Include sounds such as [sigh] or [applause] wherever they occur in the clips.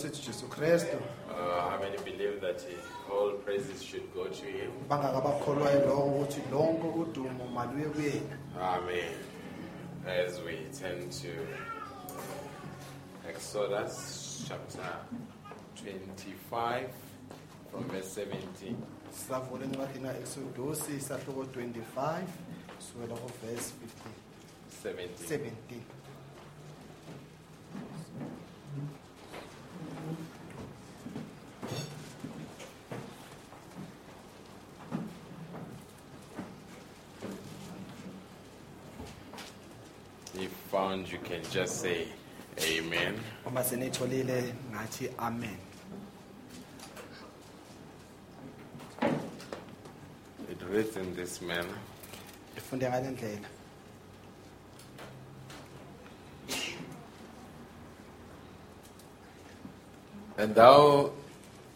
egameni lenkosi ethu jesu kristu uh, how many believe that uh, all praises should go to Him? bangakabakholwayo ukuthi lonke udumo maluye kuyena Amen. As we turn to Exodus chapter 25 from verse 17. sisavula encwadini ka-exodusi sahluko 25 sukela kuvesi 17. 17 If found, you can just say Amen. uma seniyitholile ngathi amen It reads in this manner. ifunde ngale ndlela And thou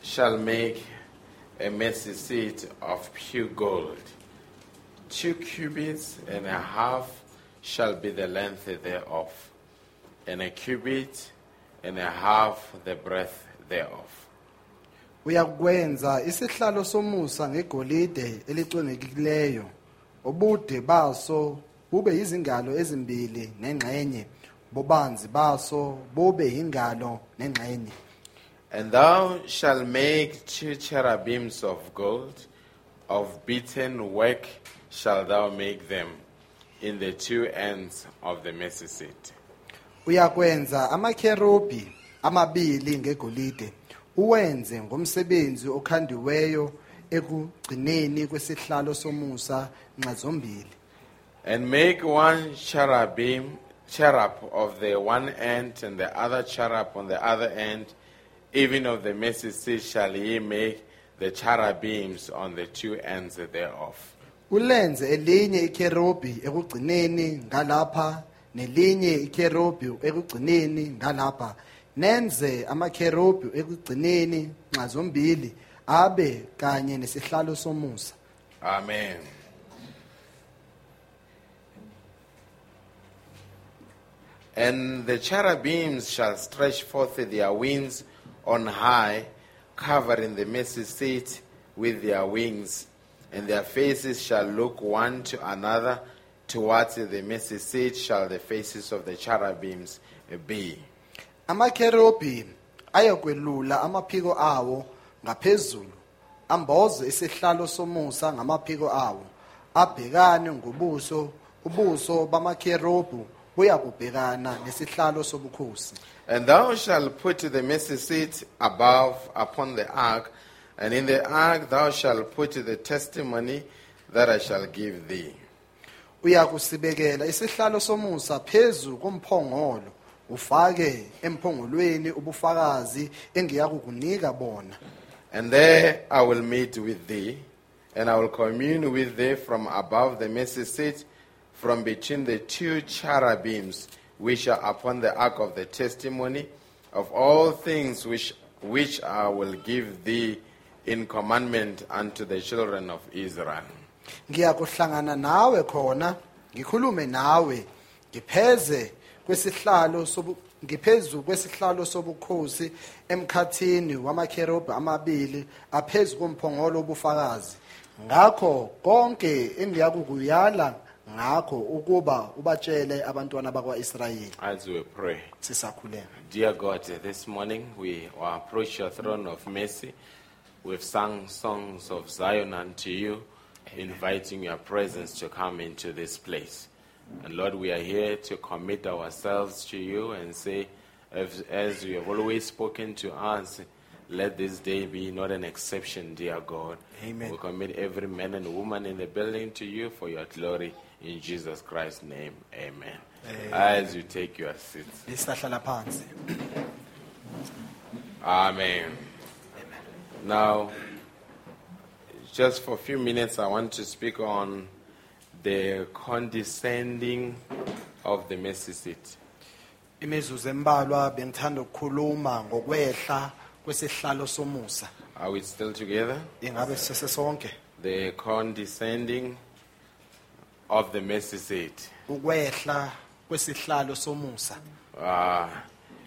shalt make a mercy seat of pure gold. Two cubits and a half shall be the length thereof, and a cubit and a half the breadth thereof. uyakwenza isihlalo somusa ngegolide elicwengekileyo ubude baso bube yizingalo ezimbili nengxenye. Bobanzi baso bube yingalo nengxenye. And thou shalt make two cherubims of gold, of beaten work shalt thou make them, in the two ends of the seat. uyakwenza amabili ngegolide uwenze ngomsebenzi okhandiweyo ekugcineni kwesihlalo somusa nxa zombili And make one cherubim, cherub of the one end, and the other cherub on the other end. Even of the mercy seat shall ye make the cherubims on the two ends thereof. Ulenze elinye ekugcineni ngalapha nelinye ekugcineni ngalapha. Nenze ekugcineni abe kanye nesihlalo somusa. Amen. And the cherubims shall stretch forth their wings on high, covering the mercy seat with their wings, and their faces shall look one to another. Towards the mercy seat shall the faces of the cherubims be. amaphiko awo ngaphezulu amboze isihlalo somusa ngamaphiko awo abhekane ngobuso ubuso buyakubhekana nesihlalo sobukhosi And thou shalt put the mercy seat above upon the ark, and in the ark thou shalt put the testimony that I shall give thee. uyakusibekela. Isihlalo somusa phezu komphongolo. Ufake emphongolweni ubufakazi engiyakukunika bona. And there I will meet with thee, and I will commune with thee from above the mercy seat, from between the two cherubims which are upon the ark of the testimony, of all things which, which I will give thee in commandment unto the children of Israel. ngiyakuhlangana nawe khona ngikhulume nawe ngipheze kwesihlalo sobu ngiphezu kwesihlalo sobukhosi emkhathini wamakherubi amabili aphezu komphongolo wobufakazi ngakho konke engiyakukuyala ngakho ukuba ubatshele abantwana bakwa-israyeli As we pray. sisakhuleka Dear God, this morning we approach your throne of mercy. We've sung songs of Zion unto you, inviting your presence to come into this place. And Lord, we are here to commit ourselves to you and say, as, as you have always spoken to us, let this day be not an exception, dear God. Amen. We commit every man and woman in the building to you for your glory. In Jesus Christ's name, amen. As you take your seats. Amen. Now, just for a few minutes, I want to speak on the condescending of the seat. imizuzu embalwa bengithanda ukukhuluma ngokwehla kwesihlalo somusa Are we still together? ingabe sisesonke The condescending of the seat. ukwehla kwesihlalo somusa Uh,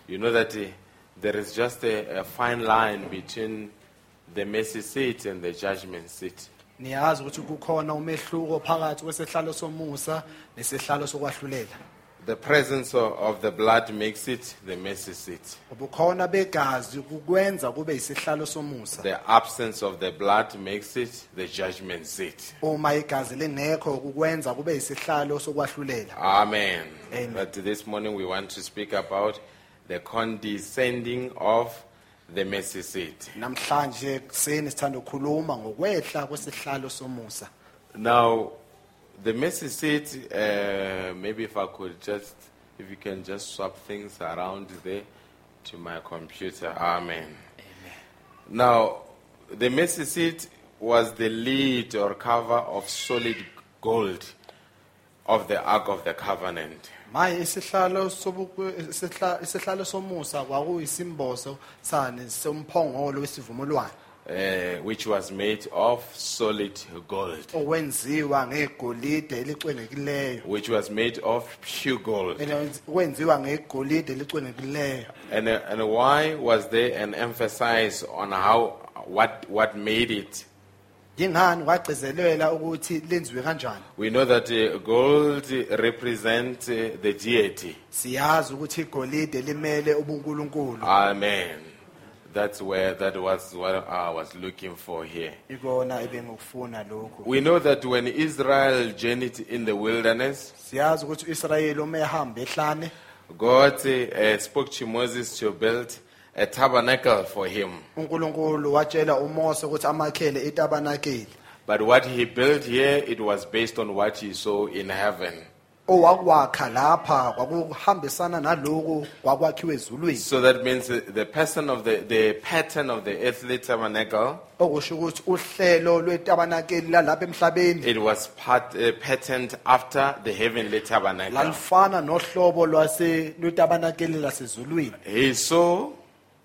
you know that uh, there is just a, a fine line between the mercy seat and the judgment seat. niyazi ukuthi kukhona umehluko phakathi kwesihlalo somusa nesihlalo sokwahlulela The presence of, of the blood makes it the mercy seat. ubukhona begazi kukwenza kube isihlalo somusa The absence of the blood makes it the judgment seat. uma igazi lingekho kukwenza kube isihlalo sokwahlulela Amen. Amen. But this morning we want to speak about the condescending of the mercy seat. namhlanje kuseni sithanda ukukhuluma ngokwehla kwesihlalo somusa Now, the mercy seat, uh, maybe if I could just, if you can just swap things around there to my computer. Amen. Now, the mercy seat was the lid or cover of solid gold of the Ark of the Covenant. Manje isihlalo sobu- isihlalo somusa kwakuyisimbozo sane somphongolo wesivumelwano uh, which was made of solid gold, owenziwa ngegolide which was made of pure gold. wenziwa ngegolide And, uh, and why was there an emphasis on how what what made it? Yingani kwagcizelela ukuthi lenziwe kanjani We know that uh, gold represents uh, the deity. siyazi ukuthi igolide limele ubunkulunkulu Amen. That's where that was what I was looking for here. ikona ebengukufuna lokhu We know that when Israel journeyed in the wilderness, siyazi ukuthi u-israyeli uma ehamba ehlane God uh, spoke to Moses to build a tabernacle for him. unkulunkulu watshela umose ukuthi amakhele itabanakeli But what he built here, it was based on what he saw in heaven. owakwakha lapha kwakuhambisana naloku kwakwakhiwe ezulwini So that means the person of the, the pattern of the earthly tabernacle, okusho ukuthi uhlelo lwetabanakeli lalapha emhlabeni it was part, uh, patterned after the heavenly tabernacle. lalifana nohlobo lwase lwetabanakeli lasezulwini He saw,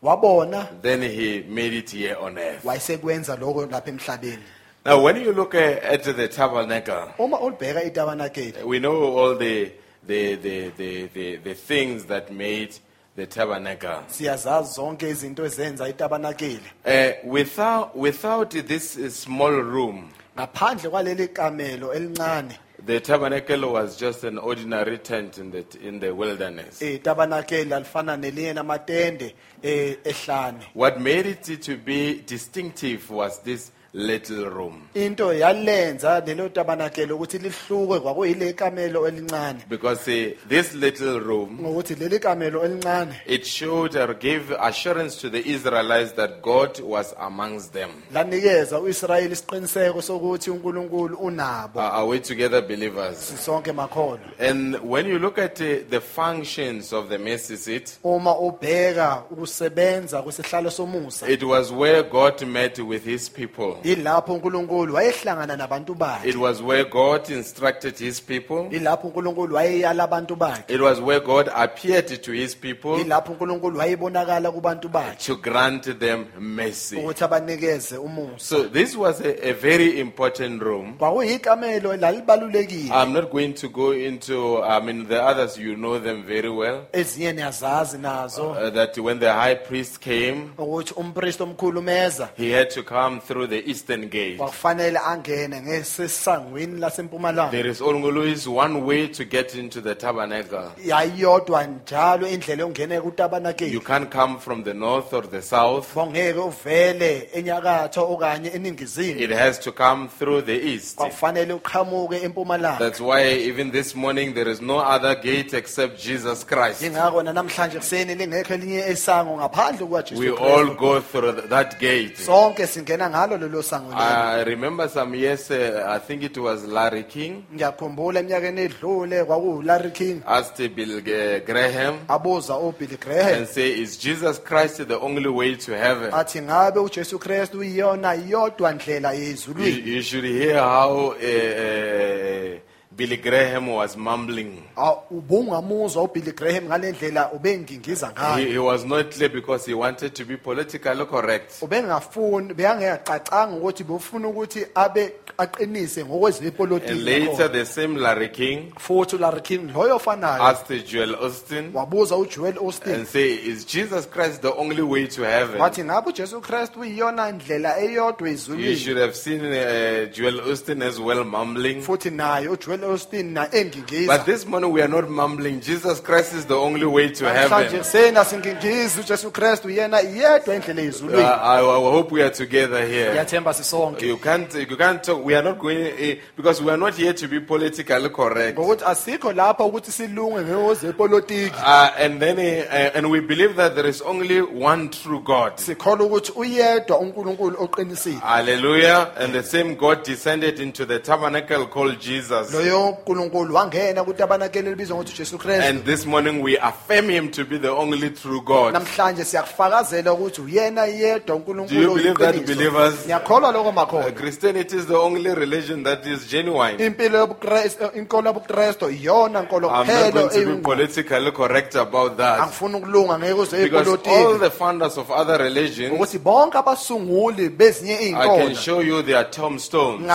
wabona then he made it here on earth. wayesekwenza lokho lapha emhlabeni Now, when you look uh, at the tabernacle, uma ulibheka itabanakeli we know all the, the, the, the, the, the things that made the tabernacle. siyazazi zonke izinto ezenza itabanakeli Uh, without, without this uh, small room, ngaphandle kwaleli kamelo elincane the tabernacle was just an ordinary tent in the, in the wilderness. itabanakeli lalifana nelinye namatende eh, ehlane What made it to be distinctive was this little room. into yalenza lelo tabanakeli ukuthi lihluke kwakuyile kamelo elincane Because uh, this little room, ngokuthi leli kamelo elincane it showed or gave assurance to the Israelites that God was amongst them. lanikeza uIsrayeli isiqiniseko sokuthi uNkulunkulu unabo are we together, believers? sonke makholwa And when you look at uh, the functions of the mercy seat, uma ubheka ukusebenza kwesihlalo somusa it was where God met with his people. Ilapho uNkulunkulu wayehlangana nabantu bakhe It was where God instructed his people. ilapho uNkulunkulu wayeyala abantu bakhe It was where God appeared to his people ilapho uNkulunkulu wayebonakala kubantu bakhe to grant them mercy. ukuthi abanikeze umusa So this was a, a very important room. kwakuyikamelo lalibalulekile I'm not going to go into, I mean, the others, you know them very well. ezinye niyazazi nazo Uh, that when the high priest came, ukuthi omkhulu meza he had to come through the eastern gate. kwakufanele angene ngesesangweni lasempumalanga There is always one way to get into the tabernacle. yayiyodwa njalo indlela yokungena You kutabanakeli can't come from the north or the south. bongeke uvele enyakatho okanye eningizimu It has to come through the east. kwakufanele uqhamuke empumalanga That's why even this morning there is no other gate except Jesus Christ. ingakho namhlanje kuseni lingekho elinye esango ngaphandle We all Kristu go through th- that gate. sonke singena ngalo lelo sango lelo I remember some years, uh, I think it was Larry King, ngiyakhumbula eminyakeni edlule kwakuwularry king. Asked Bill uh, Graham. Abuza ubilly graham. And say, Is Jesus Christ the only way to heaven? athi ngabe ujesu kristu uyiyona yodwa ndlela You, yezulwini you should hear how uh, uh, Billy Graham was mumbling. Ah, ubungamuzwa uBilly Graham ngalendlela ubengingiza He, ngayo he was not clear because he wanted to be politically correct. ubengafuni beyangecacanga ukuthi befuna ukuthi abe aqinise And later, the same Larry King futhi uLarry King loyo asked Joel Osteen wabuza uJoel Osteen and say, "Is Jesus Christ the only way to heaven?" wathi ngabe uJesu Kristu uyiyona ndlela eyodwa You ezulwini should have seen uh, Joel Osteen as well mumbling. futhi naye uJoel But this morning we are not mumbling. Jesus Christ is the only way to namhlanje heaven. kuseni asingingizi uJesu Kristu uyena yedwa indlela Uh, I, I hope we are together here. sisonke You can't, you can't talk. We are not going uh, because we are not here to be politically correct. ngokuthi asikho lapha ukuthi silunge ngezepolitiki Uh, and then, uh, and we believe that there is only one true God. sikholwa ukuthi uyedwa uNkulunkulu oqinisile Hallelujah. And the same God descended into the tabernacle called Jesus. loyo uNkulunkulu wangena kutabanakele libizwa ngokuthi uJesu Kristu And this morning we affirm him to be the only true God. namhlanje siyakufakazela ukuthi uyena yedwa Do you believe that, believers? Uh, Christianity is the only religion that is genuine. impilo yobuKristu inkolo yobuKristu iyona nkolo I'm not going to be politically correct about that. angifuni ukulunga ngeke Because all the founders of other religions, ukuthi bonke abasunguli bezinye I can show you their tombstones.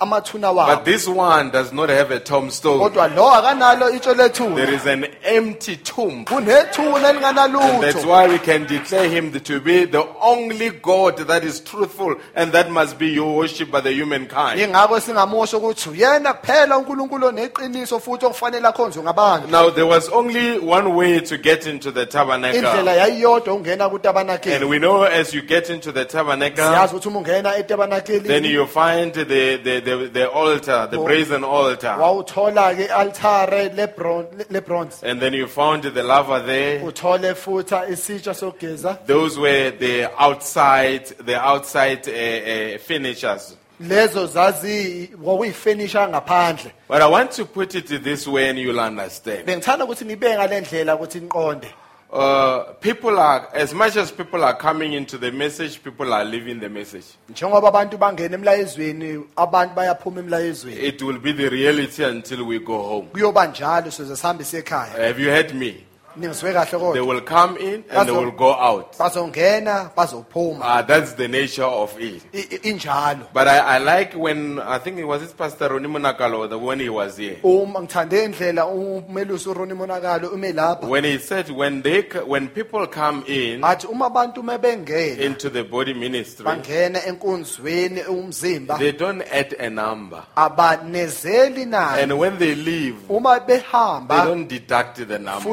Amathuna But this one does not have a tombstone. kodwa lo akanalo itsho There lethuna is an empty tomb. kunethuna And that's elinganalutho why we can declare him to be the only God that is truthful and that must be your worship by the humankind. ingakho singamusho ukuthi uyena kuphela uNkulunkulu oneqiniso futhi okufanele akhonzwe ngabantu Now there was only one way to get into the indlela tabernacle. yayiyodwa And kutabanakeli we know as you get into the tabernacle, ukuthi uma ungena then you find the, the, the, the altar, the brazen altar. wawuthola ke altare lebron- And then you found the laver there. uthole futhi isitsha sogeza Those were the outside, the outside uh, uh, finishers. lezo zazi kwakuyifenisha ngaphandle But I want to put it this way and you'll understand. bengithanda ukuthi nibe ngale ndlela ukuthi niqonde Uh, people are, as much as people are coming into the message, people are leaving the message. njengoba abantu bangena emlayezweni abantu bayaphuma emlayezweni It will be the reality until we go home. kuyoba njalo size sihambe sekhaya Have you heard me? They will come in and they will go out. Uh, that's the nature of it. But I, I like when, I think it was this Pastor Ronnie Monakalo, when he was here. uma ngithande indlela umelusi uRoni Monakalo ume lapha When he said, when they, when people come in athi uma abantu into the body ministry, bangena enkonzweni umzimba they don't add a number. And when they leave, they don't deduct the number.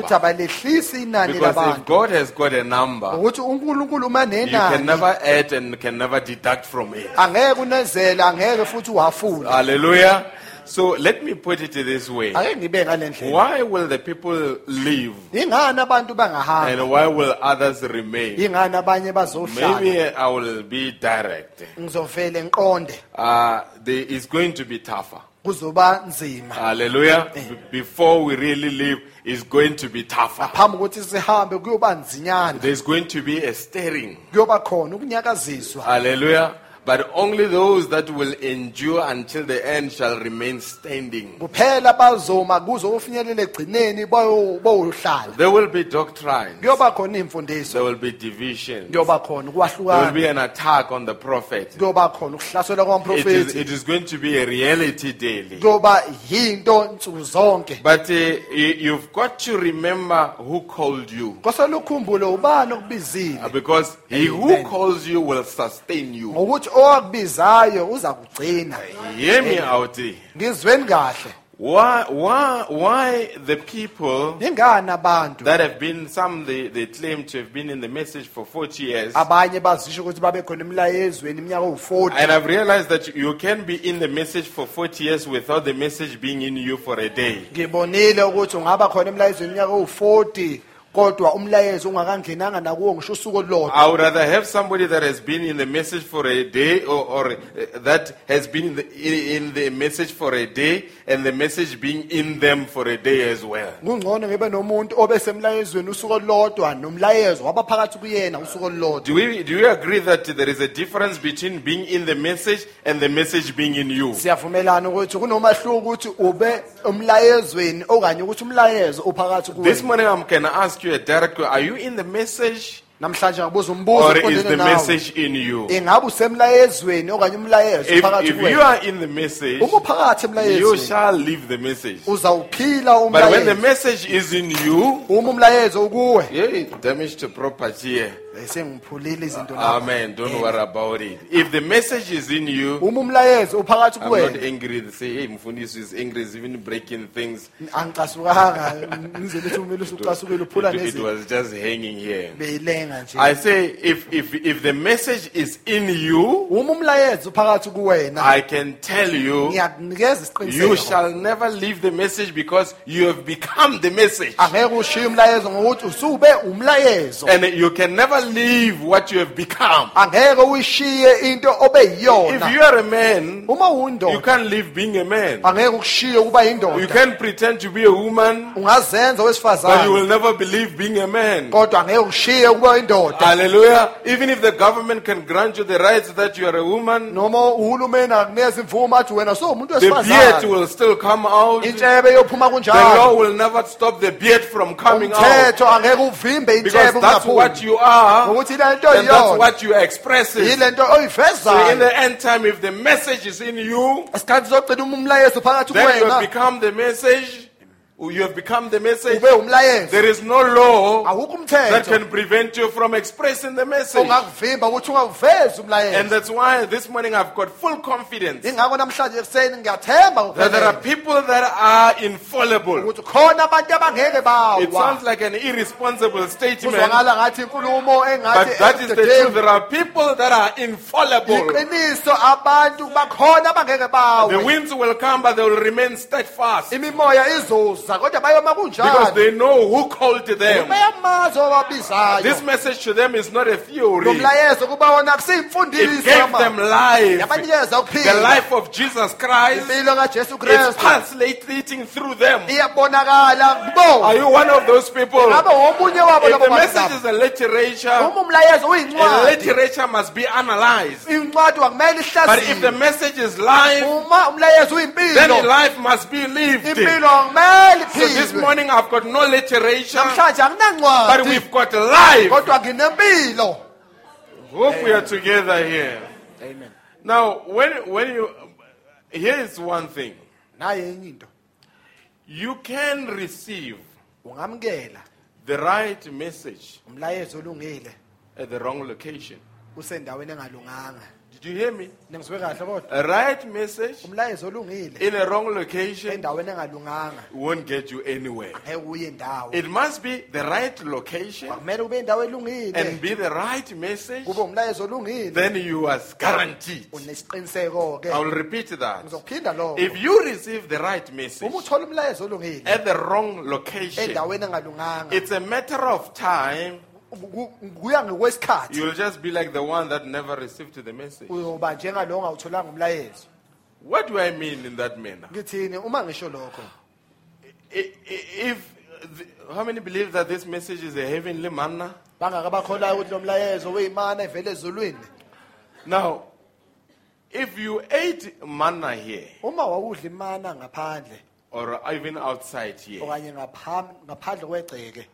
Futhi abalehlisi inani Because if labantu God has got a number, ukuthi uNkulunkulu uma you can nenani never add and can never deduct from it. angeke unezela angeke futhi uwafule Hallelujah. So let me put it this way. ake ngibe ngale Why will the people leave ingani abantu bangahamba and why will others remain? ingani abanye bazohlala Maybe I will be direct. ngizovele ngiqonde Uh, going to be tougher. Kuzoba nzima Hallelujah. Eh. Before we really leave, it's going to be tougher. phambi ukuthi sihambe kuyoba nzinyana There's going to be a stirring. kuyoba khona ukunyakaziswa Hallelujah. But only those that will endure until the end shall remain standing. kuphela bazoma kuze egcineni bayo- bayohlala There will be doctrine. kuyoba khona imfundiso There will be division. kuyoba khona There will ukwahlukana be an attack on the prophet. kuyoba khona ukuhlaselwa It is, kwamprofethi it is going to be a reality daily. kuyoba yinto nsuku zonke But uh, you- you've got to remember who called you. kwasele ukhumbule ubani okubizile Uh, Because he who Amen. calls you will sustain you. ngokuthi owakubizayo uza kugcina Hear me out. ngizweni kahle Why, why, why the people that have been, some they, they claim to have been in the message for 40 years. abanye bazisho ukuthi babe khona emlayezweni iminyaka ewu-40 And I've realized that you can be in the message for 40 years without the message being in you for a day. Ngibonile ukuthi ungaba khona emlayezweni iminyaka ewu-40 kodwa umlayezo ungakangenanga nakuwo ngisho usuku I would rather have somebody that has been in the message for a day or, or uh, that has been in the, in, in the message for a day and the message being in them for a day as well. kungcono ngibe nomuntu obesemlayezweni usuku olulodwa nomlayezo wabaphakathi kuyena usuku olulodwa Do we do you agree that there is a difference between being in the message and the message being in you? siyavumelana ukuthi kunomahluko ukuthi ube umlayezweni okanye ukuthi umlayezo uphakathi This morning um, I'm gonna ask you a direct question. Are you in the message namhlanje ngibuza umbuzo or is the message in you? ingabe usemlayezweni okanye umlayezo If, you kuwena are in the message, uma uphakathi you emlayezweni shall live the message. uzawuphila But when the umlayezo message is in you, uma umlayezo ukuwe yeah, damage to property here. Sengiphulile izinto lapha. Amen. Don't worry about it. If the message is in you, uma umlayezo uphakathi I'm not angry. They say, hey, Mfundisi is angry, is even breaking things. angicasukanga ngize lithi umele usucasukile uphula It, it nezinto was just hanging here. beyilenga nje I say, if, if, if the message is in you, uma umlayezo uphakathi kuwena I can tell you, ngiyakunikeza you isiqiniseko shall never leave the message because you have become the message. angeke ushiye umlayezo ngokuthi usube umlayezo And you can never leave what you have become. angeke uyishiye into obe If you are a man, you can't leave being a man. angeke ukushiye ukuba You can pretend to be a woman, but you will never believe being a man. kodwa angeke ukushiye ukuba yindoda Hallelujah. Even if the government can grant you the rights that you are a woman, noma uhulumeni akunikeza imvumo athi wena sowumuntu the beard will still come out. The law will never stop the beard from coming out. umthetho angeke uvimbe Because that's what you are, ngokuthi ile nto and that's what you express expressing. yile nto So in the end time, if the message is in you, isikhathi sogcina uma umlayezo phakathi then you become the message. You have become the message. There is no law that can prevent you from expressing the message. ongakuvimba ukuthi ungawuvezi And that's why this morning I've got full confidence ingakho namhlanje ekuseni ngiyathemba that there are people that are infallible. ukuthi khona abantu abangeke It sounds like an irresponsible statement, kuzwakala ngathi inkulumo but that is the truth. There are people that are infallible. iqiniso abantu bakhona abangeke The winds will come, but they will remain steadfast imimoya izoza kodwa bayoma because they know who called them. This message to them is not a theory, mlayezo kuba wona it gave them life. The life of Jesus Christ is translating through them. Are you one of those people? ngabe womunye wabo If the message is a literature, a literature must be analyzed. But if the message is life, then life must be lived. Impilo kumele So this morning I've got no literature, but we've got life. kodwa nginempilo Hope we are together here. amen Now, when when you here is one thing. naye You can receive the right message at the wrong location. Did you hear me? ningizwe kahle kodwa A right message umlayezo olungile in a wrong location endaweni engalunganga won't get you anywhere. ngeke uye indawo It must be the right location kumele ube indawo elungile and be the right message. kube umlayezo olungile Then you are guaranteed. unesiqiniseko ke I will repeat that. ngizokuphinda lokho If you receive the right message uma uthola umlayezo olungile at the wrong location, endaweni engalunganga it's a matter of time. Ku- kuya ngokwesikhathi You'll just be like the one that never received the message. uyoba njengalo ongawutholanga umlayezo What do I mean in that manner? ngithini uma ngisho lokho I- i- If how many believe that this message is a heavenly manna? bangaka bakholayo ukuthi lo mlayezo weyimana evele ezulwini Now, if you ate manna here uma wawudla imana ngaphandle or even outside here, okanye ngapham- ngaphandle kwegceke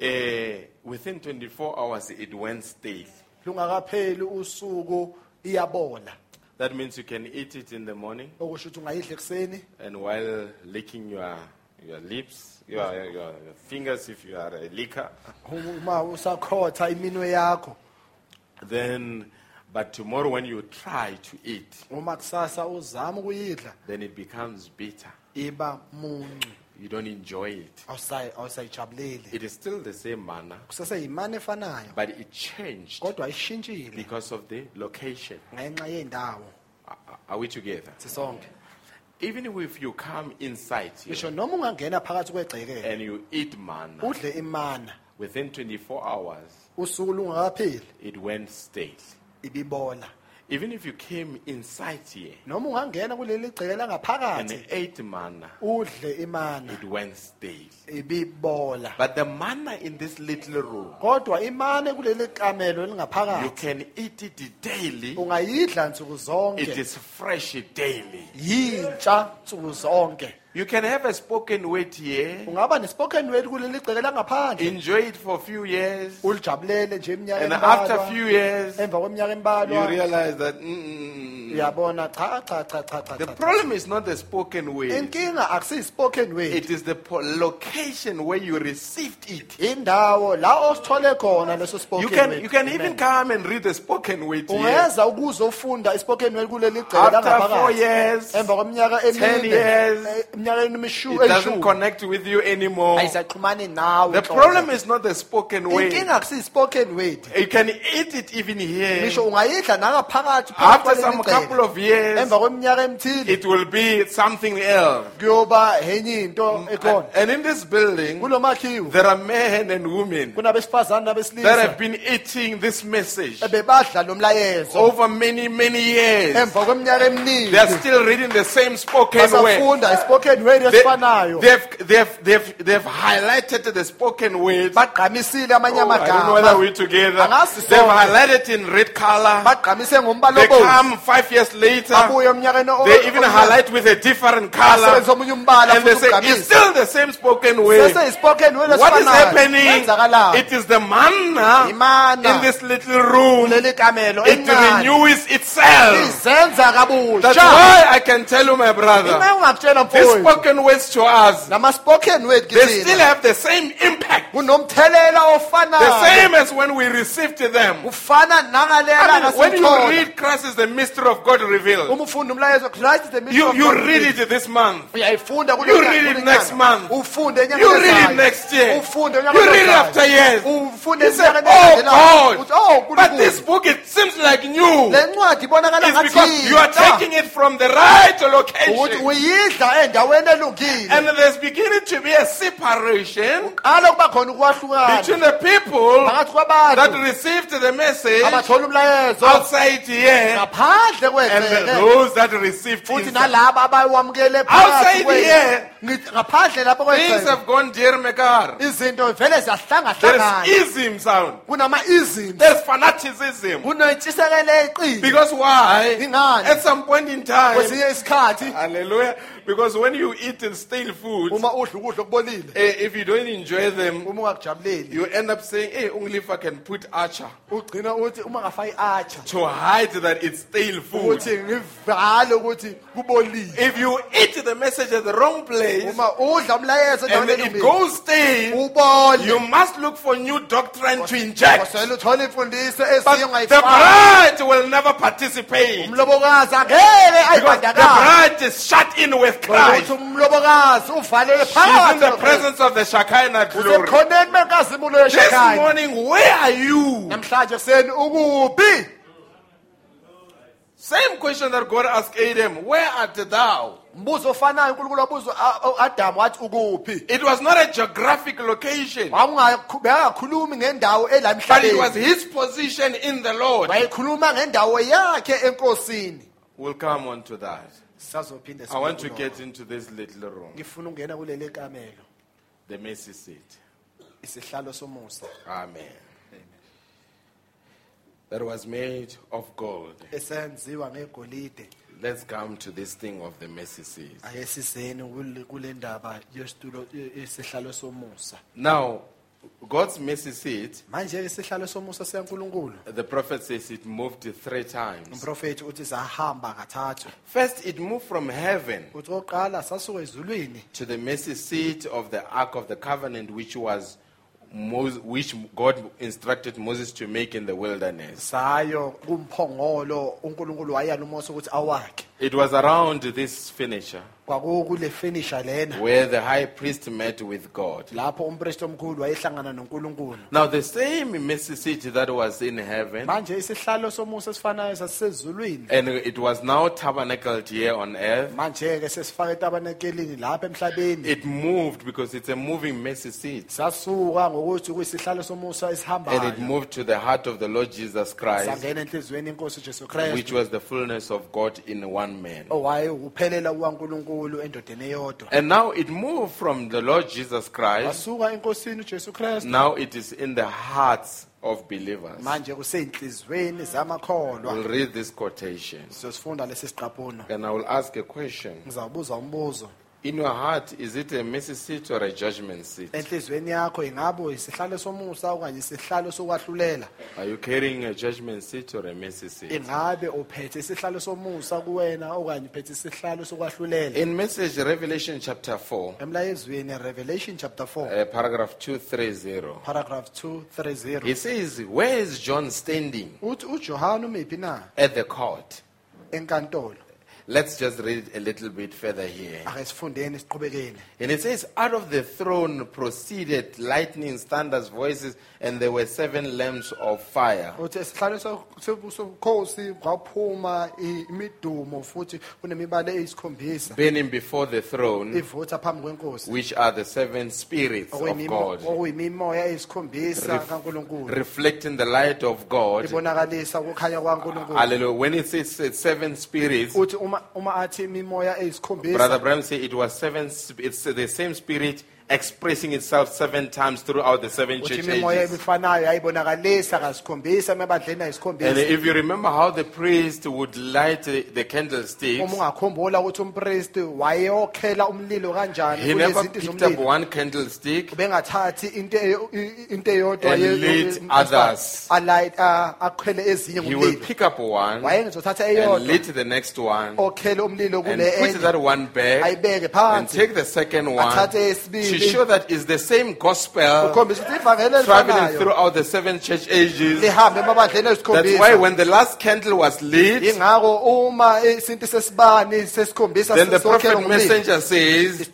uh, within 24 hours it went stale. lungakapheli usuku iyabola. That means you can eat it in the morning okusho ukuthi ungayidla ekuseni. and while licking your, your lips, your, your, your fingers if you are a liquor, uma usakhotha iminwe yakho. Then, but tomorrow when you try to eat, uma kusasa uzama ukuyidla then it becomes bitter. iba muncu You don't enjoy it. awusayi- awusayijabuleli It is still the same manna, efanayo but it changed kodwa ishintshile because of the location. ngenxa yendawo Are- Are we together? sisonke Even if you come inside here ngisho noma ungangena phakathi kwegceke and you eat manna, udle imana within 24 hours, usuku lungakapheli it went stale. ibibola even if you came inside here noma ungangena kuleli gceke and langaphakathi ate manna, udle imana it went stale. ibibola But the manna in this little room, kodwa imane kuleli kamelo you elingaphakathi can eat it daily. ungayidla nsuku It zonke is fresh daily. yintsha nsuku zonke You can have a spoken word here, ungaba nespoken word kuleli gceke langaphandle enjoy it for a few years, ulijabulele nje iminyaka and after a embalwa few years, emva kweminyaka you embalwa realize that mm, mm, mm, mm. uyabona cha cha cha cha cha the cha. problem is not the spoken word, inkinga akusiyi-spoken word it is the po- location where you received it. indawo la osithole khona leso spoken You can, word. you can even Amen. come and read the spoken word here. ungeza ukuzofunda i-spoken word kuleli gceke After four langaphakathi years, emva kweminyaka 10 years, eh, it doesn't connect with you anymore. The problem is not the spoken word. inkinga akusiyi-spoken word You can eat it even here. ngisho ungayidla nangaphakathi phakathi After some couple of years, emva kweminyaka emthile it will be something else. kuyoba enye into mm, ekhona And in this building, there are men and women that have been eating this message ebebadla lo mlayezo over many, many years. They are still reading the same spoken word. Basafunda i-spoken word they, they've, they've, they've, they've highlighted the spoken word. Oh, I don't know whether we're together. They've highlighted in red color. They come five years later. babuye emnyakeni o- They even highlight with a different color. basebenzisa omunye umbala And they say, it's still the same spoken word. What is happening? It is the manna in this little room. It renews itself. That's why I can tell you, my brother, ime ungakutshela these mfowethu spoken words to us, they still have the same impact. The same as when we received them. I mean, when you read Christ is the mystery of God revealed, uma ufunda umlayezo Christ is the mystery you, you read it this month. You read it next month. You read it next year. You read it after years. You say, oh. God. Oh But this book, it seems like new. le ncwadi ibonakala It's because you are taking it from the right location. Uyidla endaweni elungile And there's beginning to be a separation qala kuba khona ukwahlukana between the people that received the message outside here and those that received inside. Outside here, kwegceke. Ngithi ngaphandle lapho Things have gone dear vele There's ism sound. There's fanaticism. Because why? At some point in time, hallelujah. Because when you eat stale food, uma udla ukudla okubolile. eh, if you don't enjoy them, uma ungakujabuleli. you end up saying, hey, only if I can put atchar. Ugcina uthi uma ngafaki i-atsha to hide that it's stale food. ukuthi ngivale ukuthi kubolile. If you eat the message at the wrong place uma udla umlayezo and endaweni it goes stale, ubole. you must look for new doctrine to inject. kwasele uthole imfundiso But the bride will never participate. umlobokazi angeke Because the ayibandakanye. bride is shut in with Christ. She's in the presence of the Shekinah glory. This morning, where are you? namhlanje kuseni ukuphi Same question that God asked Adam, where art thou? mbuzo ofanayo unkulunkulu wabuza a- u- wathi ukuphi It was not a geographic location, bengakhulumi ngendawo ela but it was his position in the Lord. wayekhuluma ngendawo yakhe enkosini We'll come on to that. Sazophinde I want to get into this little room, ngifuna ukungena kuleli kamelo the mercy seat. isihlalo somusa Amen. That was made of gold. esenziwa ngegolide Let's come to this thing of the mercy seat. ake kule- kule ndaba yesitulo isihlalo somusa Now, God's mercy seat, manje isihlalo somusa sikankulunkulu the prophet says it moved three times. umprofethi uthi sahamba kathathu First, it moved from heaven uthi oqala sasuka ezulwini to the mercy seat of the Ark of the Covenant, which was Moses, which God instructed Moses to make in the wilderness. sayo kumphongolo unkulunkulu wayala uMose ukuthi awakhe It was around this finisher kwakukule finisher lena. where the high priest met with God. lapho umpristi omkhulu wayehlangana nonkulunkulu. Now, the same seat that was in heaven, manje isihlalo somusa esifanayo sasisezulwini and it was now tabernacled here on earth, manje-ke sesifaka etabanekelini lapha emhlabeni. it moved because it's a moving mercy seat. sasuka ngokuthi kuyisihlalo somusa And it esihambayo moved to the heart of the Lord Jesus Christ, sangena enhliziyweni inkosi ujesu which kristu was the fullness of God in one man. kukankulunkulu endodeni eyodwa And now it moved from the Lord Jesus Christ, wasuka enkosini ujesu kristu now it is in the hearts of believers. manje kusey'nhliziyweni zamakholwa We'll read this quotation. sizosifunda lesi siqaphuno And I will ask a question. ngizawubuza umbuzo In your heart, is it a mercy seat or a judgment seat? enhliziyweni yakho ingabe isihlalo somusa okanye isihlalo sokwahlulela Are you carrying a judgment seat or a mercy seat? ingabe uphethe isihlalo somusa kuwena okanye uphethe isihlalo sokwahlulela In message Revelation chapter 4, emlayezweni revelation chapter 4 uh, paragraph 230, paragraph 230 he says, Where is John standing? uthi ujohane umiphi na At the court. enkantolo Let's just read a little bit further here. ake sifundeni siqhubekeni And it says, Out of the throne proceeded lightning, thunders, voices, and there were seven lamps of fire. uthi esihlalo so- so- sobukhosi kwaphuma i- imidumo futhi kunemibala eyisikhombisa burning before the throne, ivutha phambi kwenkosi which are the seven spirits of Okuyimimo- God, okuyimimoya eyisikhombisa Ref- kankulunkulu reflecting the light of God. ibonakalisa ukukhanya kwankulunkulu Hallelujah. When it says seven spirits, uthi uma Brother Branham said it was seven, it's the same spirit expressing itself seven times throughout the seven uthi church imimoya ages. emifanayo yayibonakalisa kasikhombisa emabandleni And ayisikhombisa if you remember how the priest would light the, the candlesticks, uma ungakhumbula ukuthi umpristi wayeyokhela umlilo kanjani he never kulezinto picked up zomlilo. one candlestick ubengathathi into eyo- i- into eyodwa And ye- lit ye- others. alight a- akhwele ezinye he will ngomlilo pick up one and eyodwa. lit the next one okhele umlilo and kule put enye. that one back ayibeke and phansi take the second one athathe to eyesibili show that it's the same gospel traveling throughout the seven church ages. That's why when the last candle was lit, ingako uma isinto sesibani sesikhombisa then the prophet messenger says,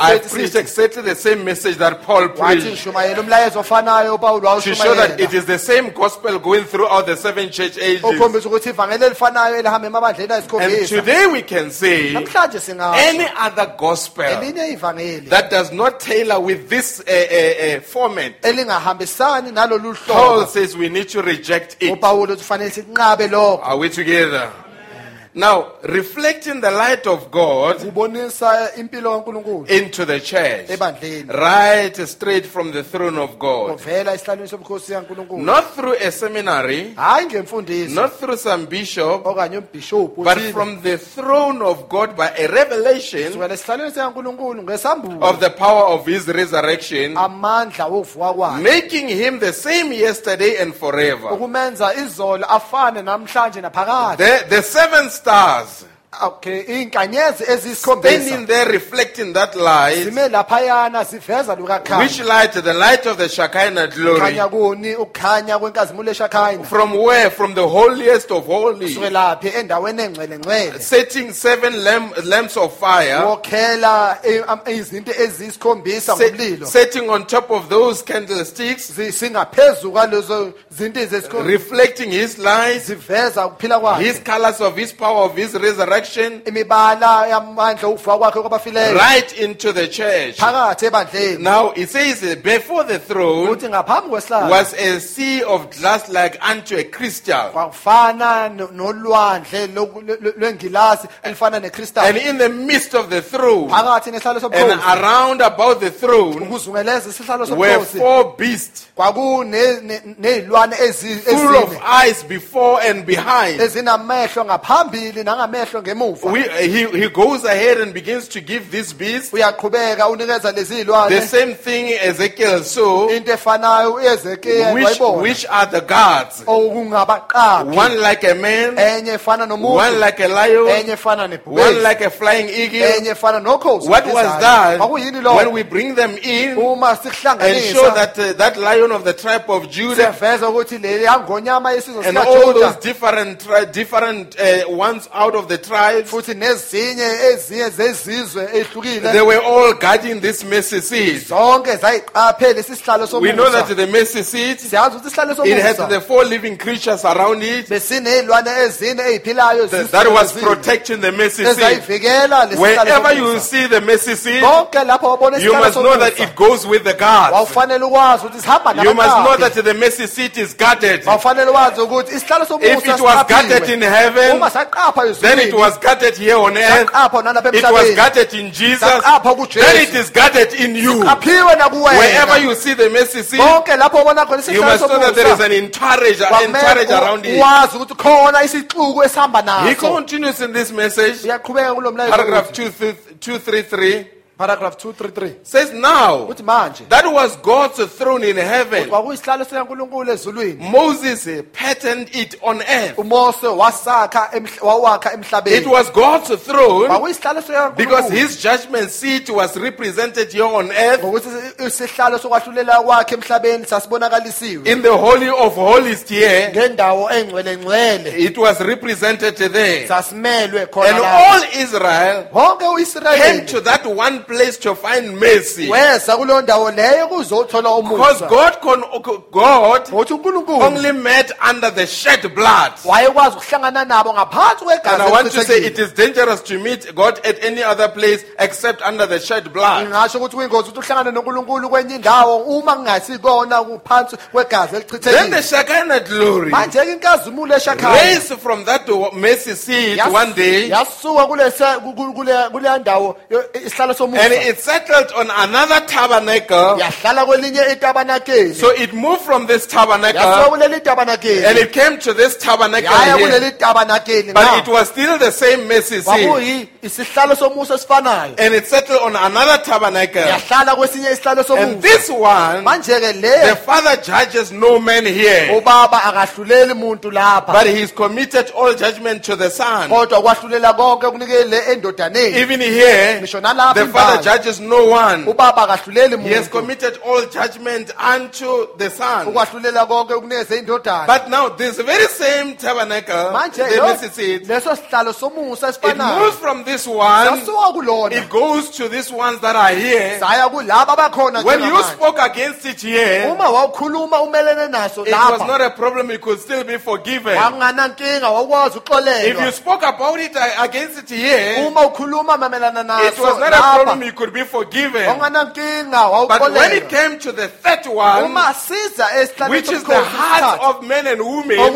I preached exactly the same message that Paul preached. Ngishumayela umlayezo ofanayo upawulo to show that it is the same gospel going throughout the seven church ages. ukhombisa ukuthi ivangeli elifanayo elihamba emabandleni And today we can say any other gospel that does not tailor with this uh, uh, uh, format. elingahambisani nalolu Paul hlobo says we need to reject it. upawulo uthi kufanele sinqabe lokho Are we together? Now, reflecting the light of God kubonisa impilo kaNkuluNkulu. into the church, ebandleni. Right straight from the throne of God. ovela esihlalweni sobukhosi kaNkuluNkulu. Not through a seminary, hayi ngemfundiso not through some bishop, okanye but from the throne of God by a revelation sukela esihlalweni sikaNkuluNkulu ngesambulo. of the power of his resurrection, amandla wokuvuka kwakhe. making him the same yesterday and forever. ukumenza izolo afane namhlanje naphakade. The, the seven stars okay standing there reflecting that light. zime laphayana siveza Which lukakhanya light? The light of the Shekinah glory. khanya kuni ukukhanya kwenkazimulo eshakhanya From where? From the holiest of holies. sukelaphi endaweni engcwele Setting seven lamp, lamps of fire. wokhela i- am- izinto eziyisikhombisa set- ngomlilo setting on top of those candlesticks. Zi- singaphezulu kwalezo zinto ezesikhombisa Reflecting his light. ziveza ukuphila His colors of his power of his resurrection. imibala yamandla ukuvuka kwakhe kwabafileyo Right into the church. Now it says before the throne ukuthi ngaphambi kwesihlalo was a sea of glass like unto a crystal. kwakufana no- nolwandle loku- lo- lo- lwengilasi elifana And in the midst of the throne and around about the throne were four beasts full of eyes before and behind. Ngemuva. We, he, he goes ahead and begins to give these beasts uyaqhubeka unikeza lezi the same thing Ezekiel saw, into efanayo uezekiya which, wayibona. which are the gods. okungabaqaphi. One like a man, enye efana one nomuntu like a lion, enye efana one nebhubesi like a flying eagle. enye efana nokhozi What was that? kwakuyini When we lokho bring them in uma and show that uh, that lion of the tribe of Judah siyaveza ukuthi leli yangonyama yesizwe and all those sikajuda different tri- different uh, ones out of the tribe tribes, futhi nezinye ezinye zezizwe ehlukile. They were all guarding this mercy seat. zonke zayiqaphela lesi sihlalo We know that the mercy seat, siyazi ukuthi isihlalo it had the four living creatures around it. Besiney'lwane ezine ey'philayo that, was protecting the mercy seat. Wherever you see the mercy seat, konke lapho wabona you must know that it goes with the guards. wawufanele ukwazi ukuthi sihamba You must know that the mercy seat is guarded. wawufanele wazi ukuthi isihlalo If it was guarded in heaven, then it ezulwini was guarded here on earth. It was guarded in Jesus. Then it is guarded in you. Wherever you see the mercy seat, konke lapho ubona khona you must know that there is an entourage, entourage around it. wazi ukuthi khona isixuku esihamba He continues in this message, paragraph mlayo 233, paragraph 233 says, Now, uthi manje that was God's throne in heaven. kwakuyisihlalo sikankulunkulu ezulwini Moses eh, patterned it on earth. umose wasakha emhl- wawakha It emhlabeni was God's throne kwakuyisihlalo because sikankulunkulu his judgment seat was represented here on earth ngokuthi isihlalo sokwahlulela kwakhe emhlabeni sasibonakalisiwe in the Holy of Holies here. ngendawo engcwele ngcwele It was represented there. sasimelwe And khona all Israel wonke came uIsrayeli to that one place to find mercy. weza kuleyo ndawo leyo kuzothola Because umusa God, con- God unkulunkulu only met under the shed blood. wayekwazi ukuhlangana nabo ngaphansi And I want to say it kwegazi is dangerous to meet God at any other place except under the shed blood. ngingasho ukuthi kuyingozi ukuthi uhlangane nonkulunkulu kwenye indawo uma kungasikona kuphansi kwegazi Then the elichithekile Shekinah glory manje-ke inkazimulo eshakhayo raised from that mercy seat one day. yasuka kulesa- ku- ku- kule- kuleya ndawo yo- isihlalo and it settled on another tabernacle. yahlala kwelinye itabanakeli So it moved from this tabernacle and it came to this tabernacle yaya here. kuleli tabanakeli But it was still the same mercy seat. kwakuyi isihlalo somusa esifanayo And it settled on another tabernacle. yahlala kwesinye isihlalo And this one, manje-ke the le Father judges no man here. ubaba akahluleli muntu lapha But he's committed all judgment to the Son. kodwa kwahlulela konke kunikele endodaneni Even here, ngisho nalapha the Father. judges no one. ubaba akahluleli He has committed all judgment unto the Son. ukwahlulela konke kunikeze indodana. But now, this very same tabernacle, manje the lo- seat, leso sihlalo somusa it moves from this one, sasuka kulona. it goes to these ones that are here. saya kulaba abakhona When you spoke against it here, uma wawukhuluma umelene naso it was not a problem, it could still be forgiven. wanganankinga wawukwazi If you spoke about it uh, against it here, uma ukhuluma mamelana it was not a problem, lapha you could be forgiven. But when it came to the third one, uma siza esihlalweni which is the heart of men and women that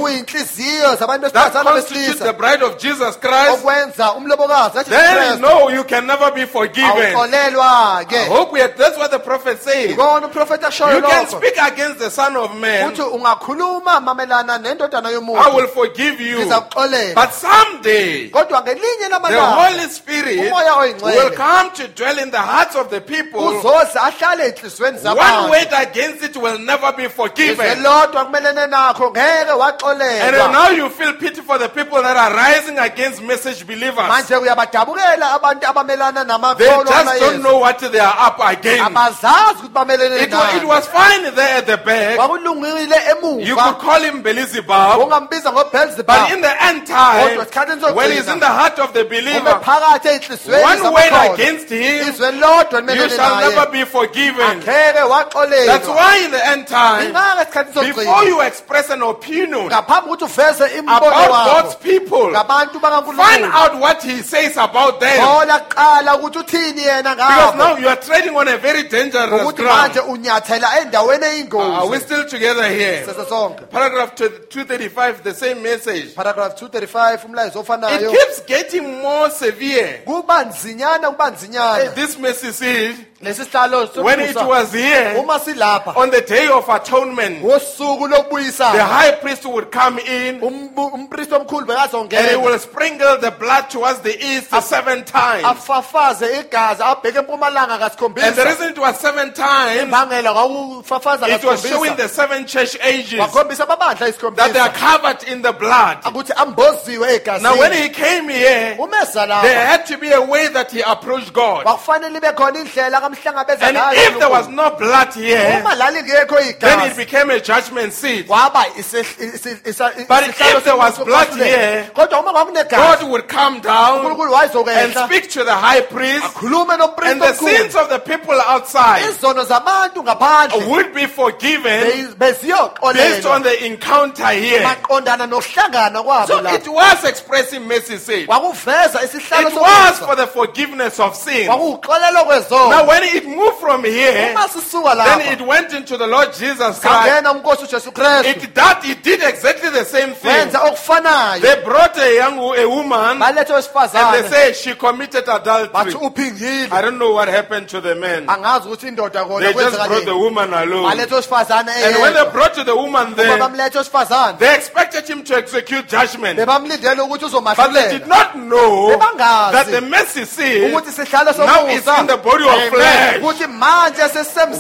besifazane constitute the bride of Jesus Christ, okwenza umlobokazi kaJesu then Kristu, no, you can never be forgiven. I hope we are, that's what the prophet says. kona You can speak against the Son of Man, uthi ungakhuluma mamelana nendodana I will forgive you. But someday, the Holy Spirit will come to dwell in the hearts of the people. uzoze ahlale ey'nhliziyweni One word against it will never be forgiven. lodwa kumelene nakho ngeke And now you feel pity for the people that are rising against message believers. manje uyabadabukela abantu abamelana They just don't know what they are up against. abazazi ukuthi bamelene It, wa- it was fine there at the back. You could call him Beelzebub. But in the end time, when he's in the heart of the believer, one zamakholwa against him, izwe lodwa you shall never be forgiven. That's why in the end time, before you express an opinion ngaphambi kokuthi uveze imbono about wakho God's people, ngabantu find bakankulunkulu out what he says about them. thola kuqala ukuthi uthini yena Because ngabo now you are treading on a very dangerous ukuthi manje ground. unyathela endaweni Are we eyingozi still together here? sese sonke Paragraph 235, the same message. paragraph 235 umlayezo It ofanayo keeps getting more severe. kuba nzinyana kuba nzinyana This message is when it was here uma silapha on the day of atonement, the high priest would come in umpristi omkhulu and he will sprinkle the blood towards the east seven times. afafaze igazi abheke empumalanga And the reason it was seven times, imbangela kwakufafaza it was showing the seven church ages wakhombisa that they are covered in the blood. ukuthi amboziwe Now, when he came here, umeza there had to be a way that he approached God. kwakufanele ibe khona indlela abamhlangabeza And if there was no blood here, then it became a judgment seat. kwaba isi- isi- But if there was blood here, God would come down and speak to the high priest, and the sins of the people outside. Izono zabantu ngaphandle. Would be forgiven based on the encounter here. maqondana nokuhlangana kwabo So it was expressing mercy seat. It was for the forgiveness of sin. Now, kwezono when it moved from here, then it went into the Lord Jesus Christ. sangena umnkosi ujesu kristu It that it did exactly the same thing. They brought a young a woman and they say she committed adultery. I don't know what happened to the men. angazi ukuthi indoda kona They just brought the woman alone. And when they brought to the woman there, they expected him to execute judgment. But they did not know that the mercy seat, Now it's in the body of flesh. Ukuthi manje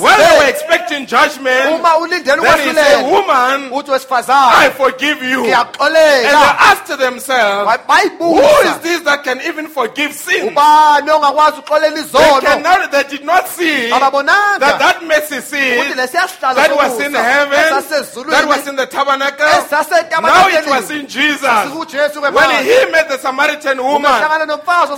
when they were expecting judgment, uma ulindele said, ukwahlulela Woman, uthi I forgive you. And they asked themselves, Ba- Who is this that can even forgive sin? ubani ongakwazi ukuxolela They, izono cannot, they did not see that ababonanga. that mercy ukuthi seat lesiya sihlalo that was in heaven, that was in the tabernacle, now it was in Jesus. When kwemanje he met the Samaritan woman uhlangana nomfazi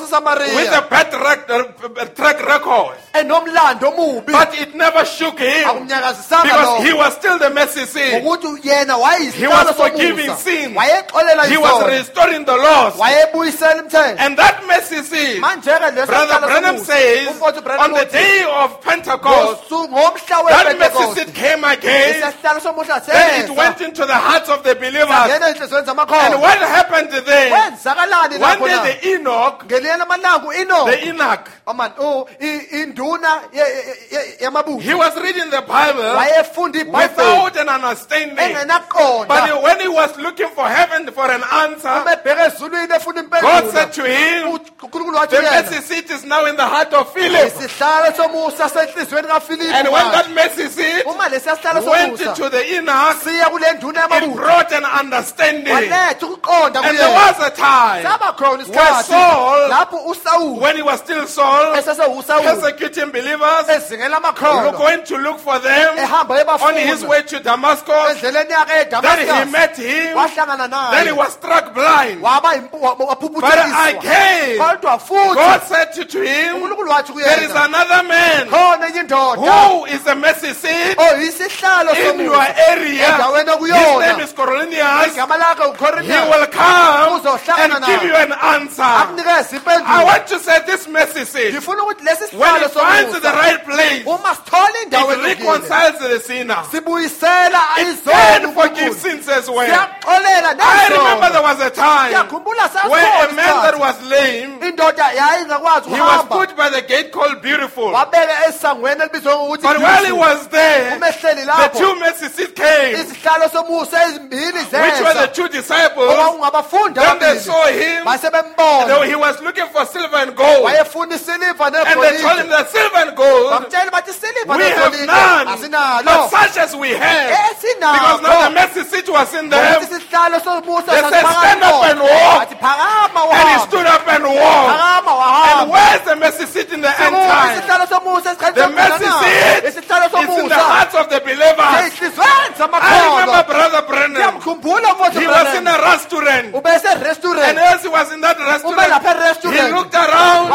with a bad track, uh, track record, omubi but it never shook him. Because he was still the ukuthi yena He was forgiving sin. wayexolela He was restoring the lost. wayebuyisela imthetho And that manje-ke leso Brother Branham says, on the day of Pentecost, that mercy wepentekoste came again. Then it went into the hearts of the believers. And what happened there? kwenzakalani One day the eunuch, ngelinye lamalanga u-enoch the eunuch, oh oh, Aman, induna ye- ye- ye- yamabutho he was reading the Bible wayefunda ibhayibheli without an understanding. engenaqonda But when he was looking for heaven for an answer, uma ebheke ezulwini efuna God said to him, unkulunkulu wathi The mercy seat is now in the heart of Philip. isihlalo somusa senhliziyweni kafilipi And when that mercy seat uma lesiya sihlalo went somusa into the eunuch, siya kule nduna it brought an understanding. waletha ukuqonda And there was a time saba khona isikhathi Saul, lapho usawuli when he was still Saul, esesewusawuli persecuting believers, amakholwa going to look for them on his way to Damascus. Then he met him. Then he was struck blind. waba yimpu- wa- But again, God said to, him, There is another man khona enye indoda. Who is a mercy seat oyisihlalo in your area. His name is Cornelius. He will come and give you an answer. I want to say this mercy seat, ngifuna ukuthi lesi when it finds the right place, uma sithola indawo it reconciles the sinner. sibuyisela izono can forgive uNkulunkulu. sins as well. siyaxolela I remember there was a time ngiyakhumbula where a man that was lame, indoda yayingakwazi he was put by the gate called Beautiful. wabeka esangweni elibizwa ngokuthi But while he was there, umehleli the lapho two seats came, izihlalo somusa ezimbili which were the zeza two disciples. Then they ababili saw him. base Though he was looking for silver and gold. wayefuna isiliva And they told him negolide that silver and gold bamtshela bathi isiliva we have none. But such as we have. Because now the mercy seat was in them. They said, "Stand up and walk." And he stood up and walked. And where's the mercy seat in the end time? isihlalo somusa esikhathi The mercy seat is in the hearts of the believers. I remember Brother Branham. He was in a restaurant. And as he was in that restaurant, he looked around.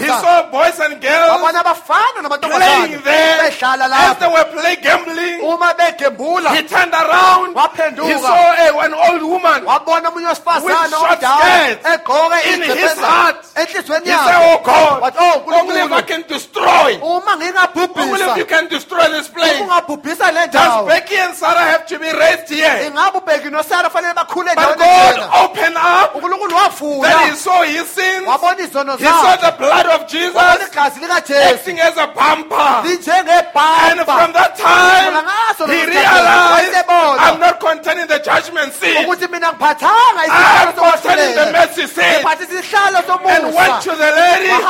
He saw boys and girls abafana playing there. As they were playing gambling, uma begembula he turned around. He saw a, an old woman. wabona omunye wesifazane With short omdala skirts egqoke in his heart. He said, Oh God, wathi oh only if I can destroy. uma Only if you can destroy this place. ungabhubhisa le Does Becky and Sarah have to be raised here? ingabe ubheki nosara fanele bakhule But God opened up. unkulunkulu Then he saw his sins. wabona izono He saw the blood of Jesus acting as a bumper. And from that time, he realized, I'm not containing the judgment seat. ukuthi mina ngiphathanga I isihlalo am containing the mercy seat. And went to the lady and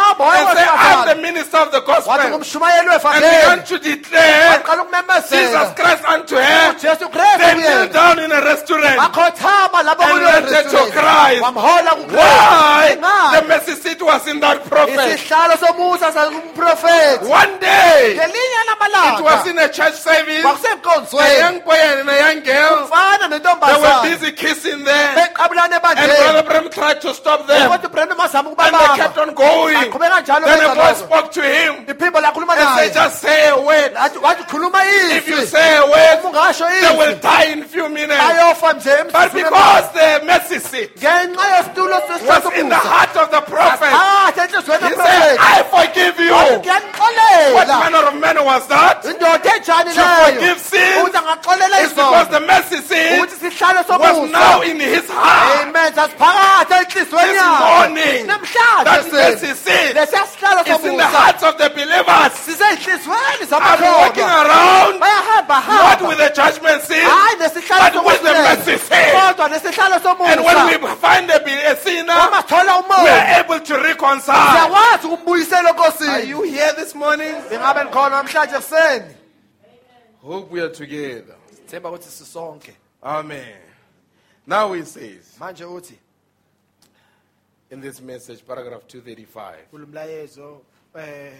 said. I'm the minister of the gospel. And began to declare Jesus Christ unto her. They kristu kneel down in a restaurant. And kuleyo rented to. Christ. Why? The mercy seat was in that prophet. Sakumprofethi One day, it was in a church service. A young boy and a young girl. They were busy kissing there. And Brother Bram tried to stop them. kodwa ubrandon mazama And they kept on going. Then the benza boy spoke to him iphimbo lakhuluma and said, Just say a word. If you say a word, they will die in a few minutes. But because the mercy seat was in the heart of the prophet, he said, I forgive you. What manner of man was that? indoda To forgive sins? Ukuthi angaxolela It's because the mercy seat ukuthi was now in his heart. amen. This morning, that mercy senu seat is in the hearts of the believers. sisey'nhliziyweni I'm walking around? Bayahamba not with the judgment seat, hayi but with the mercy seat. And when we find a, be- sinner, we are able to reconcile. Siyakwazi ukumbuyisela Are enkosini you here this morning? bengabe nikhona namhlanje kuseni Hope we are together. themba ukuthi sisonke Amen. Now he says manje uthi in this message, paragraph 235, kulo eh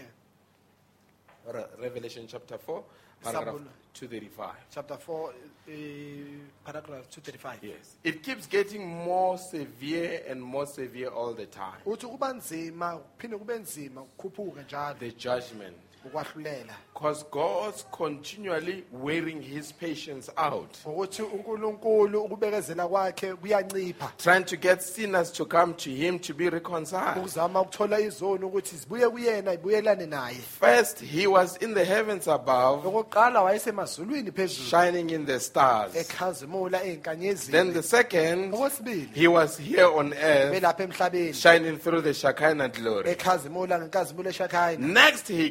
Revelation chapter 4, paragraph 235. chapter 4 eh, paragraph 235 Yes. It keeps getting more severe and more severe all the time. uthi kuba nzima kuphinde kube nzima kukhuphuka njalo The judgment. Ukwahlulela. Because God's continually wearing his patience out, ngokuthi uNkulunkulu ukubekezela kwakhe kuyancipha. Trying to get sinners to come to him to be reconciled. ukuzama ukuthola izono ukuthi zibuye kuyena ibuyelane naye. First, he was in the heavens above, okokuqala wayesemazulwini phezulu. shining in the stars. ekhazimula Then ey'nkanyezini the second, okwesibili he was here on earth, belapha emhlabeni. shining through the Shekinah glory. ekhazimula ngenkazimulo eshakhayi Next, he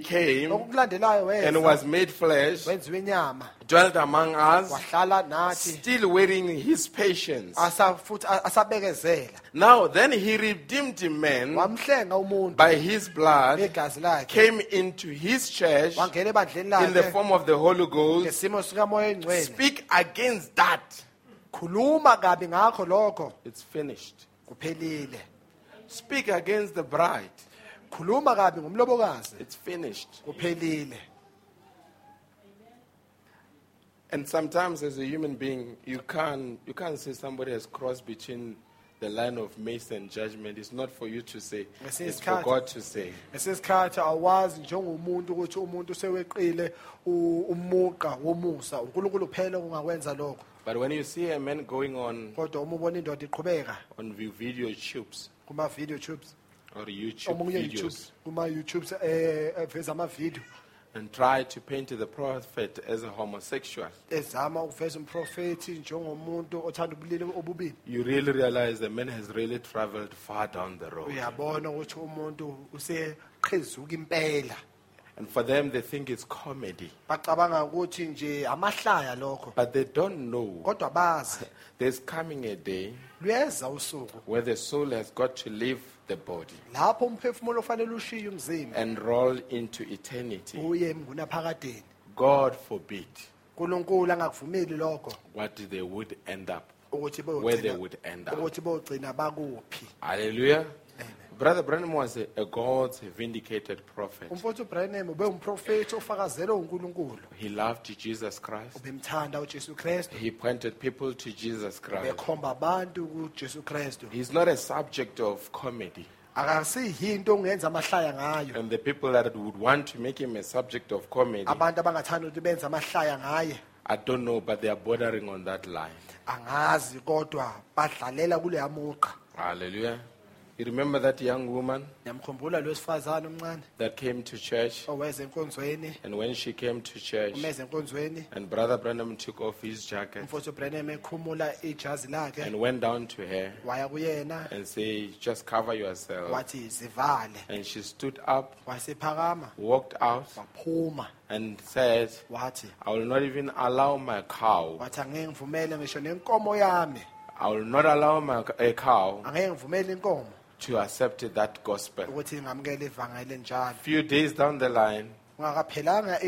came and was made flesh, dwelt among us, still wearing his patience. asa futhi a- asabekezela Now, then he redeemed man wamhlenga by his blood, came into his church in the form of the Holy Ghost. ngesimo sikamoya engcwele Speak against that. khuluma kabi ngakho lokho It's finished. Speak against the bride. Khuluma kabi It's finished. kuphelile And sometimes, as a human being, you can't, you can't say somebody has crossed between the line of mercy and judgment. It's not for you to say, it's for God to say. ngesesikhathi awazi njengomuntu ukuthi umuntu seweqile u- umuqa womusa unkulunkulu kuphela ungakwenza lokho But when you see a man going on kodwa uma ubona indoda iqhubeka on vi- video tubes kuma-video tubes or YouTube omunye youtube. Videos kuma-youtube eh, eveza amavidiyo and try to paint the prophet as a homosexual, ezama ukuveza umprofethi njengomuntu othanda ubulili obubili you really realize the man has really traveled far down the road. uyabona ukuthi umuntu useqhezuka impela And for them, they think it's comedy. bacabanga ukuthi nje amahlaya lokho. But they don't know. Kodwa bazi. [laughs] There's coming a day luyeza usuku. where the soul has got to leave the body lapho umphefumulo ofanele ushiye umzimba. and roll into eternity. uye God forbid. Unkulunkulu angakuvumeli lokho. What they would end up, ukuthi where they would end up. ukuthi beyogcina bakuphi. Hallelujah. Brother Branham was a, a God's vindicated prophet. umfowethu ubranham ubewumprofethi ofakazelwe unkulunkulu He loved Jesus Christ. ubemthanda ujesu kristu He pointed people to Jesus Christ. bekhomba abantu kujesu kristu He's not a subject of comedy. akasiyinto ongenza amahlaya ngayo And the people that would want to make him a subject of comedy, abantu abangathanda ukuthi benze amahlaya ngaye I don't know, but they are bordering on that line. angazi kodwa badlalela kuleya muqa Hallelujah. You remember that young woman Niyamkhumbula lo wesifazane omncane that came to church? oweza enkonzweni, And when she came to church, enkonzweni, and Brother Branham took off his jacket umfowethu Branham ekhumula ijazi lakhe, and went down to her waya kuyena, and said, Just cover yourself. wathi zivale. And she stood up, Wasephakama, walked out, waphuma, and said, wathi, I will not even allow my cow, wathi angeke ngivumele ngisho nenkomo yami, I will not allow my a cow. Angeke ngivumele inkomo to accept that gospel. ukuthi ngamukele ivangeli njalo. few days down the line, Ungakaphelanga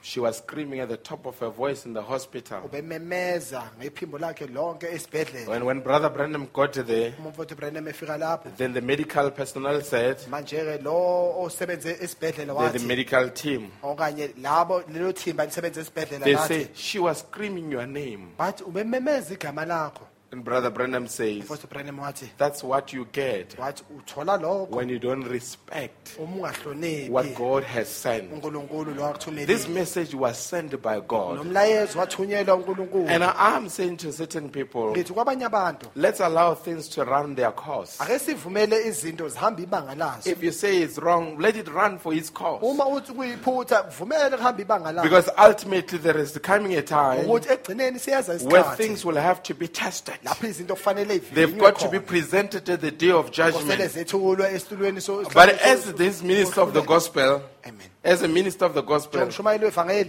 she was screaming at the top of her voice in the hospital. ubememeza ngephimbo lakhe lonke esibhedlela. When, when Brother Branham got there, umfowethu Branham efika lapho, then the medical personnel said, manje ke lo osebenze esibhedlela the, the wathi medical team, okanye labo lelo thimba lisebenza esibhedlela they lathi say, she was screaming your name. bathi ubememeza igama lakho And Brother Branham says, umfowethu Branham wathi that's what you get wathi uthola lokho when you don't respect uma what ungahloniphi God has sent. uNkulunkulu lo This akuthumele message was sent by God. nomlayezo wathunyelwa uNkulunkulu And I am saying to certain people, ngithi kwabanye abantu let's allow things to run their course. ake sivumele izinto zihambe ibanga lazo If you say it's wrong, let it run for its course. uma uthi kuyiphutha kuvumele kuhambe ibanga lazo Because ultimately there is coming a time ukuthi egcineni siyeza where isikhathi things will have to be tested. Kufanele They've got to be presented at the day of judgment. zethulwe esitulweni so But as this minister of the gospel, Amen. as a minister of the gospel,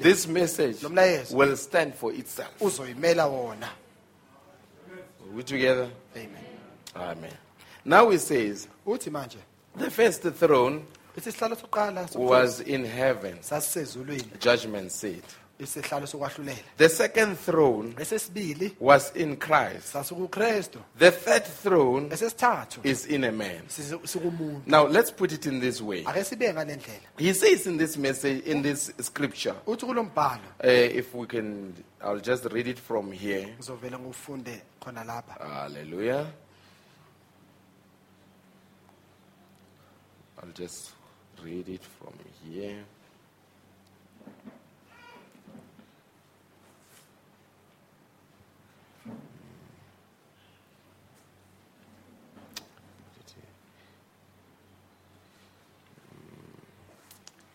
this message will stand for itself. wona we together? amen Amen. Now he says, the first throne ithi isihlalo sokuqala was in heaven, judgment seat. Isihlalo sokwahlulela The second throne esesibili was in Christ. The third throne esesithathu is in a man. sikumuntu Now let's put it in this way. ake sibe ngale He says in this message, in this scripture, uthi uh, if we can, I'll just read it from here. ngizovela ngufunde khona lapha Hallelujah. I'll just read it from here.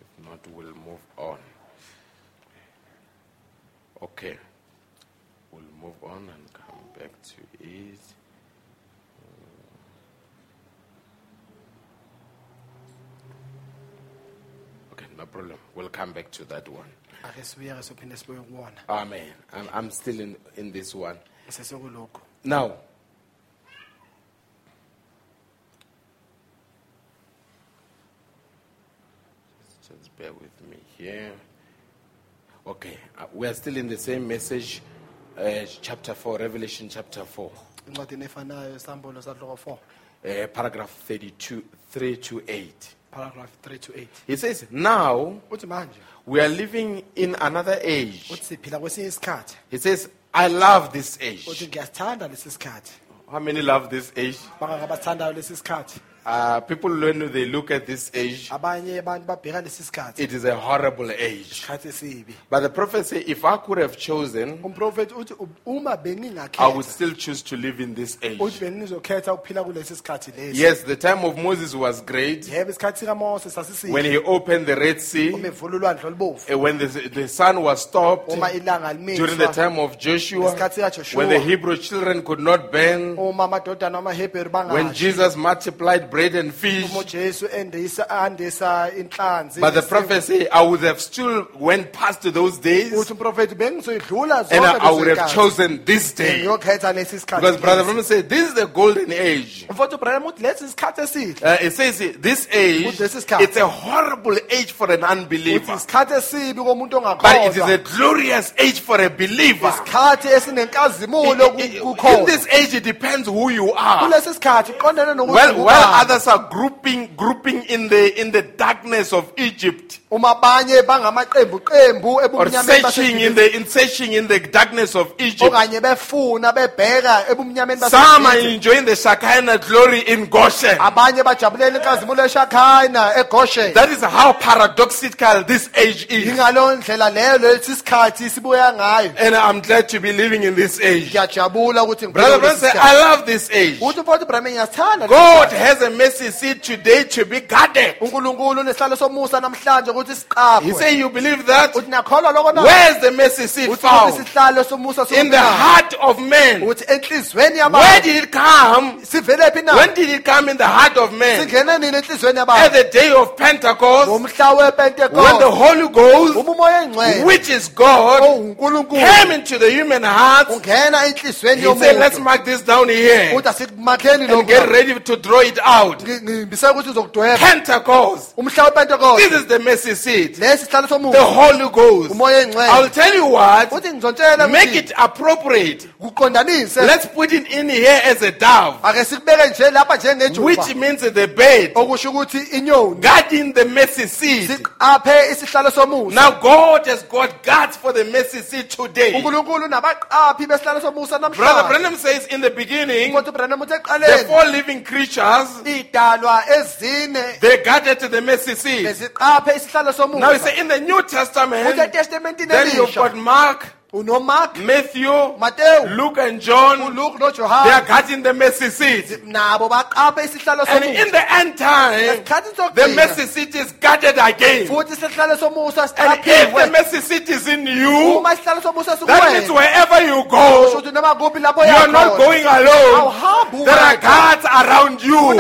If not, we'll move on. Okay. We'll move on and come back to it. Okay, no problem. We'll come back to that one. ake sibuyeke sophinde sibuye kuwona Amen. I'm, I'm still in, in this one. Now, just bear with me here. Okay, uh, we are still in the same message, uh, chapter 4, Revelation chapter 4, incwadini efanayo isambulo sahloko 4 uh, paragraph 32, 3 to 8. paragraph 3 to 8 He says, Now uthi manje we are living in another age. uthi siphila kwesinye isikhathi He says, I love this age. uthi ngiyasithanda lesi sikhathi How many love this age? bangakabathandayo lesi sikhathi Uh, people, when they look at this age, abanye abantu babheka lesi sikhathi. it is a horrible age. isikhathi esibi. But the prophet said, if I could have chosen, umprofethi uthi uma I would bengingakhetha still choose to live in this age. bengizokhetha ukuphila kulesi sikhathi lesi. Yes, the time of Moses was great. Yebo isikhathi sikamose when he opened the Red Sea, uma evula ulwandle olubovu. uh, when the, the sun was stopped uma ilanga during the limiswa time of Joshua, Ngesikhathi sikaJoshua. when the Hebrew children could not burn, uma amadodana amahebheru when bangashi Jesus multiplied bread and fish. uma ujesu endisa andisa inhlanzi But the prophet said, I would have still went past those days uthi umprofethi bengizoyidlula and I, I would have chosen this day. ngiyokhetha lesi sikhathi Because Brother lesi. Said, this is the golden age. mfowethu ubraham uthi lesi isikhathi esihle Uh, it says this age, Ukuthi lesi sikhathi. it's a horrible age for an unbeliever. isikhathi esibi komuntu But it is a glorious age for a believer. In- in- In this age, it depends who you are. kulesi sikhathi qondene nokuthi Well, ungubani. Others are grouping, grouping in the in the darkness of Egypt, uma abanye bangamaqembu qembu or searching in the in searching in the darkness of Egypt. okanye befuna bebheka ebumnyameni Some are enjoying the Shekinah glory in Goshen. abanye bajabulela inkazimulo eshakhayina egoshen That is how paradoxical this age is. ingaleyo ndlela leyo lesi sikhathi sibuya ngayo And I'm glad to be living in this age. ngiphile Brother say. I love this age. uthi mfowethu Ibrahim ngiyasithanda lesi God has a mercy seat today to be guarded. Unkulunkulu unesihlalo somusa namhlanje ukuthi He say, you believe that? uthi nakholwa lokho na Where's the mercy seat found? In the heart of man. Where did it come? When did it come in the heart of man? singene nini enhlizweni At the day of Pentecost, when the Holy Ghost, which is God, oh, owunkulunkulu came into the human heart. He said, let's mark this down here and get ready to draw it out. ngimbise ukuthi uzokudweba Pentecost. This is the mercy lesi sihlalo The Holy Ghost. I'll tell you what. Make it appropriate. Let's put it in here as a dove, ake sikubeke nje lapha njengejuba which means the bed okusho ukuthi inyoni guarding the mercy seat. Now God has got guards for the mercy seat today. Brother Branham says in the beginning, the four living creatures, they guarded the mercy seat. Now he somusa says in the New Testament, then you've got elisha Mark, Matthew, Matewu Luke, and John. uLuke They are guarding the mercy seat. nabo baqaphe isihlalo And in the end time, the mercy seat is guarded again. futhi isihlalo somusa And if the mercy seat is in you, uma isihlalo somusa that means wherever you go, ukuthi noma kuphi lapho you are not going alone. There are guards around you.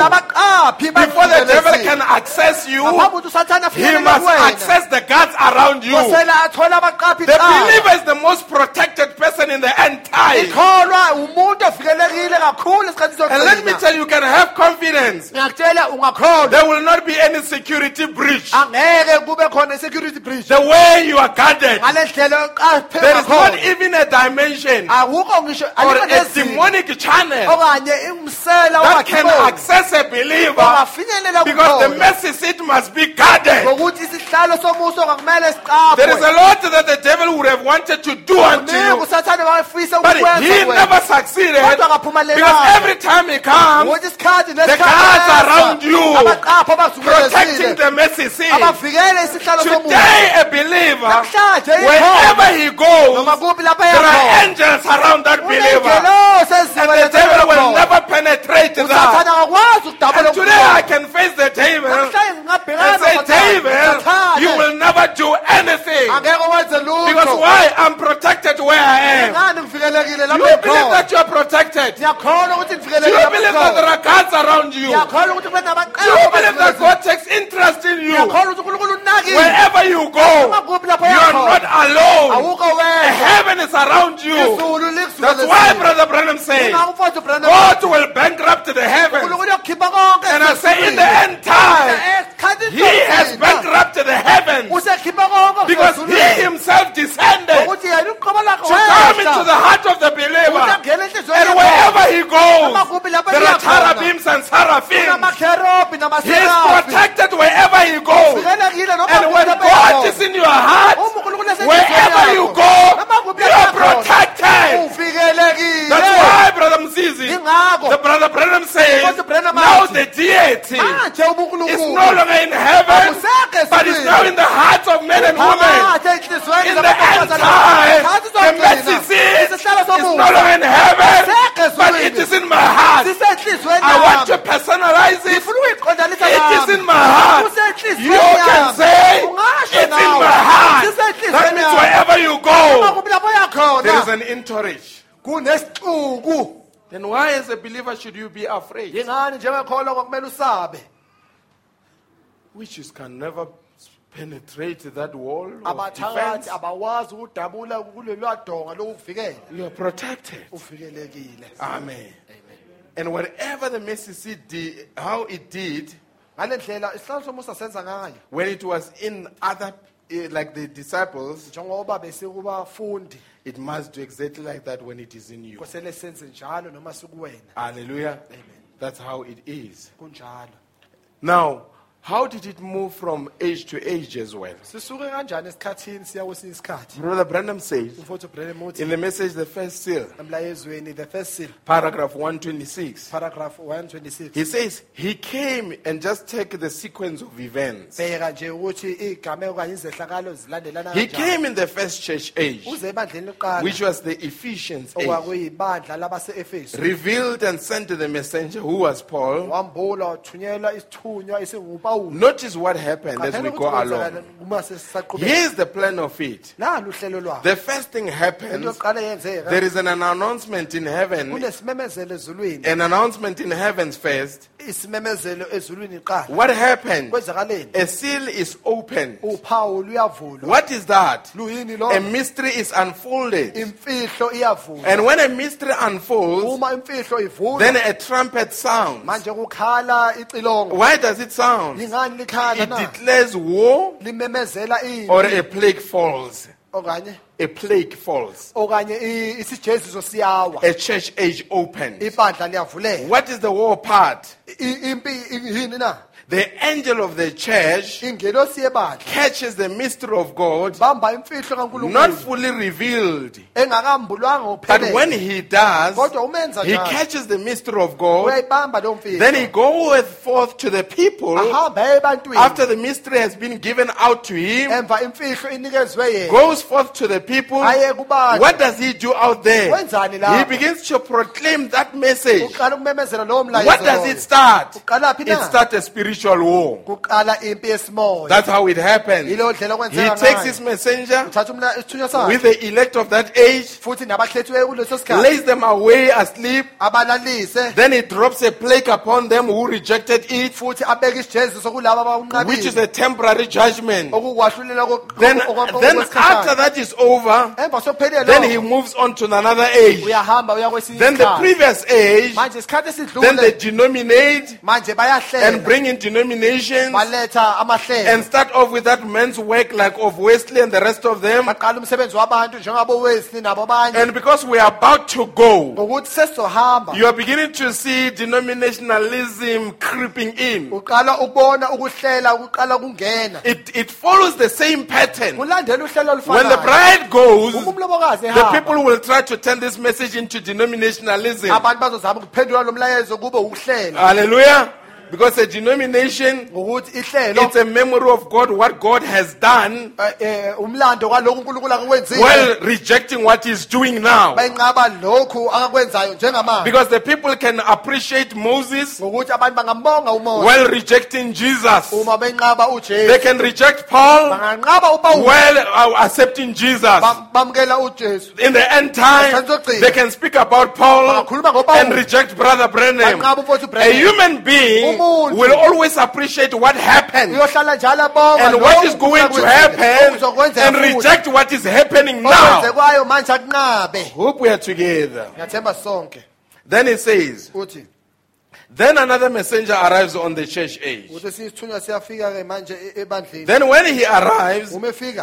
Before the devil can access you, ngaphambi ukuthi usathane he must access the guards around you. kosele athole abaqaphi The believer is the most protected person in the end time. ikholwa umuntu ovikelekile kakhulu esikhathi And let me tell you, you can have confidence. There will not be any security breach. angeke kube khona i-security breach. The way you are guarded, ngale ndlela oqaphe there is not even a dimension or a demonic channel that can access a believer because the mercy seat must be guarded. ngokuthi isihlalo somuso ngakumele There is a lot that the devil would have wanted to do unto you, but he never succeeded kodwa because every time he comes, isikhathi The guards around you, abaqapha protecting the mercy seat. abavikele isihlalo somuso Today, a believer, wherever he goes, noma kuphi lapho there are angels around that believer. And the devil will never penetrate that. usathane akakwazi ukudabula And today I can face the devil and say. David, you will never do anything. Because why? I'm protected where I am. Ngani ngivikelekile Do you believe that you are protected? Do ngiyakholwa ukuthi you ngivikelekile believe that there ngikhona are guards around you? Do ngiyakholwa ukuthi kuba you believe that God takes interest in you? ngiyakholwa ukuthi unkulunkulu unakile Wherever you go, noma lapho you are yakhona not alone. awukho wena Heaven is around you. izulu That's why Brother Branham says, ngakufotho brother God will bankrupt the heavens. unkulunkulu uyokhipha konke And I say, in the end time, esikhathini He has bankrupted the heavens. Usekhipha konke because He. Himself descended ukuthi yena uqobo lakhe to come wehla. into the heart of the believer. Ukuthi angene enhliziyweni And wherever He goes, Noma kuphi lapho there are cherubims and seraphims. He is protected wherever He goes. And when God is in your heart, esenhliziyweni wherever you go, you are protected. That's why, Brother Mzizi, the Brother Branham says, now the deity is no longer in heaven, but is now in the hearts of men and women. In the end time, the mercy seat Isihlalo is no somusa. longer in heaven, but it is in my heart. I want to personalize it. It is in my heart. You can say, it's in my heart. That means wherever you go, kuphi lapho eya khona. there is an entourage. Then why, as a believer, should you be afraid? yingani njengekholwa kwakumele usabe Witches can never penetrate that wall of abathakathi defense. abawazi ukudabula kulelwa donga lokuvikela You are protected. uvikelekile Amen. And whatever the seat did, how it did, ngale ndlela isihlalo somusa senza ngayo when it was in other, eh, like the disciples, njengoba it must do exactly like that when it is in you. kosele senze njalo noma sikuwena Hallelujah. That's how it is. kunjalo Now, how did it move from age to age as well? sisuke kanjani esikhathini siya kwesinye isikhathi? Brother Branham says umfowethu Branham uthi in the message, the first seal, emlayezweni the first seal. Paragraph 126, paragraph 126 he says he came and just take the sequence of events. bheka nje ukuthi igameko kanye izehlakalo zilandelana He kanjani. came in the first church age, uze ebandleni lokuqala which was the Ephesians age, okwakuyibandla revealed and sent to the messenger who was Paul. wambula wathunyelwa isithunywa esingupawulo Notice what happened as we go along. kwenzekani uma sesisaqhubeka Here's the plan of it. nalo uhlelo lwabo The first thing happens, there is an announcement in heaven, an announcement in heavens first. isimemezelo ezulwini iqala What happened? A seal is opened. What is that? A mystery is unfolded. And when a mystery unfolds, uma imfihlo ivulwa then a trumpet sounds. manje kukhala icilongo Why does it sound? Lingani likhala It declares war limemezela or a plague falls. okanye A plague falls. okanye isijeziso siyawa A church age opens. ibandla liyavuleka What is the war part? I- impi yini na The angel of the church ingelosi yebandla catches the mystery of God, bamba imfihlo not fully revealed. engakambulwanga But when he does, kodwa umenza he catches the mystery of God. uyayibamba leyo Then he goeth forth to the people ahamba ebantwini after the mystery has been given out to him. emva imfihlo inikezwe yena Goes forth to the people. aye kubantu What does he do out there? Wenzani He begins to proclaim that message. uqala ukumemezela lowo What does it start? It starts a spiritual war. impi yesimoya That's how it happens. yilo He takes his messenger uthatha umla- isithunywa with the elect of that age, futhi nabakhethiweyo kuleso sikhathi lays them away asleep. Then he drops a plague upon them who rejected it, futhi abeke isijeziso kulabo which is a temporary judgment. Then, then after that is over, then he moves on to another age. uyahamba uya kwesinye Then the previous age, then they denominate and bring in denominations baletha amahlelo and start off with that men's work like of Wesley and the rest of them. baqala umsebenzi wabantu njengabo Wesley nabo abanye And because we are about to go, ngokuthi sesizohamba you are beginning to see denominationalism creeping in. uqala ukubona ukuhlela ukuqala kungena It, it follows the same pattern. kulandela uhlelo When the olufanayo bride goes, uma umlobokazi the ehamba people will try to turn this message into denominationalism. abantu bazozama ukuphendula lo mlayezo kube ukuhlela Hallelujah. Because a denomination, ihlelo it's a memory of God, what God has done, eh, eh, umlando kwalokhu uNkulunkulu akakwenzile while rejecting what He's doing now. bayinqaba lokhu akakwenzayo njengamanje Because the people can appreciate Moses ngokuthi abantu bangambonga umoya while rejecting Jesus. uma benqaba They uJesu can reject Paul banganqaba while uh, accepting Jesus. bam- bamukela uJesu In the end time, they can speak about Paul and reject Brother Branham. A human being. Will always appreciate what happened uyohlala njalo abonga and what is going to happen and reject what is happening now. okwenzekwayo manje akunqabe Hope we are together. Then it says, Then another messenger arrives on the church age. ukuthi sisithunywa siyafika ke manje ebandleni Then when he arrives,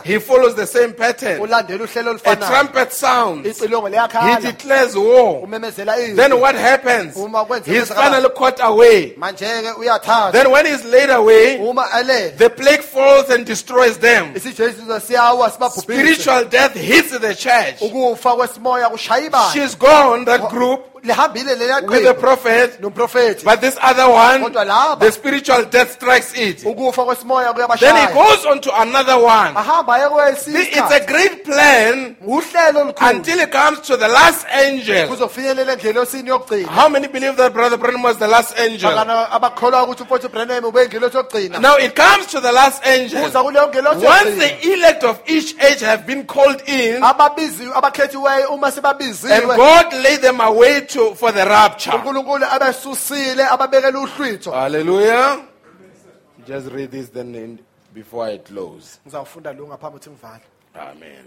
he follows the same pattern. A trumpet sounds. He declares war. Then what happens? He's finally caught away. Then when he's laid away, the plague falls and destroys them. isijesu siyawa sibabhubhise Spiritual death hits the church. ukufa kwesimoya kushaya ibandla She's gone, that group, lihambile with the prophet. nomprofethi But this other one, Kodwa laba. the spiritual death strikes it. ukufa Then he kuyabashaya goes on to another one. ahamba aye kwesinye It's a great plan olukhulu until it comes to the last angel. kuzofinyelela endlelosini yokugcina How many believe that Brother Branham was the last angel? Bangana abakholwa ukuthi umfowethu Branham ubeyingelosi yokugcina Now it comes to the last angel. kuza kuleyo ngelosi Once yokugcina the elect of each age have been called in, ababiziwe abakhethiweyo uma and sebabiziwe God laid them away to, for the rapture. uNkulunkulu abesusile ababekela uhlwitho Hallelujah. Just read this then in, before I close. ngizawufunda lo ngaphambi ukuthi ngivale Amen.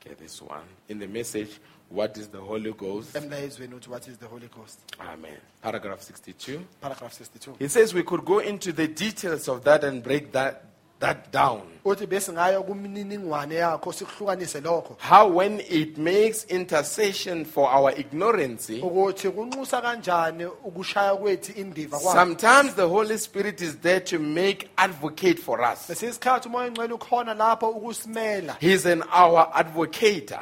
Okay, this one. In the message, what is the Holy Ghost? emlayezweni uthi what is the holy ghost Amen. Paragraph 62. paragraph 62 He says we could go into the details of that and break that, that down. Uthi besingaya kumniningwane yakho sikuhlukanise lokho How, when it makes intercession for our ignorance, eh, ukuthi kunxusa kanjani ukushaya kwethu indiva sometimes the Holy Spirit is there to make advocate for us. umoya engcwele ukhona lapho ukusimela He's an our advocator.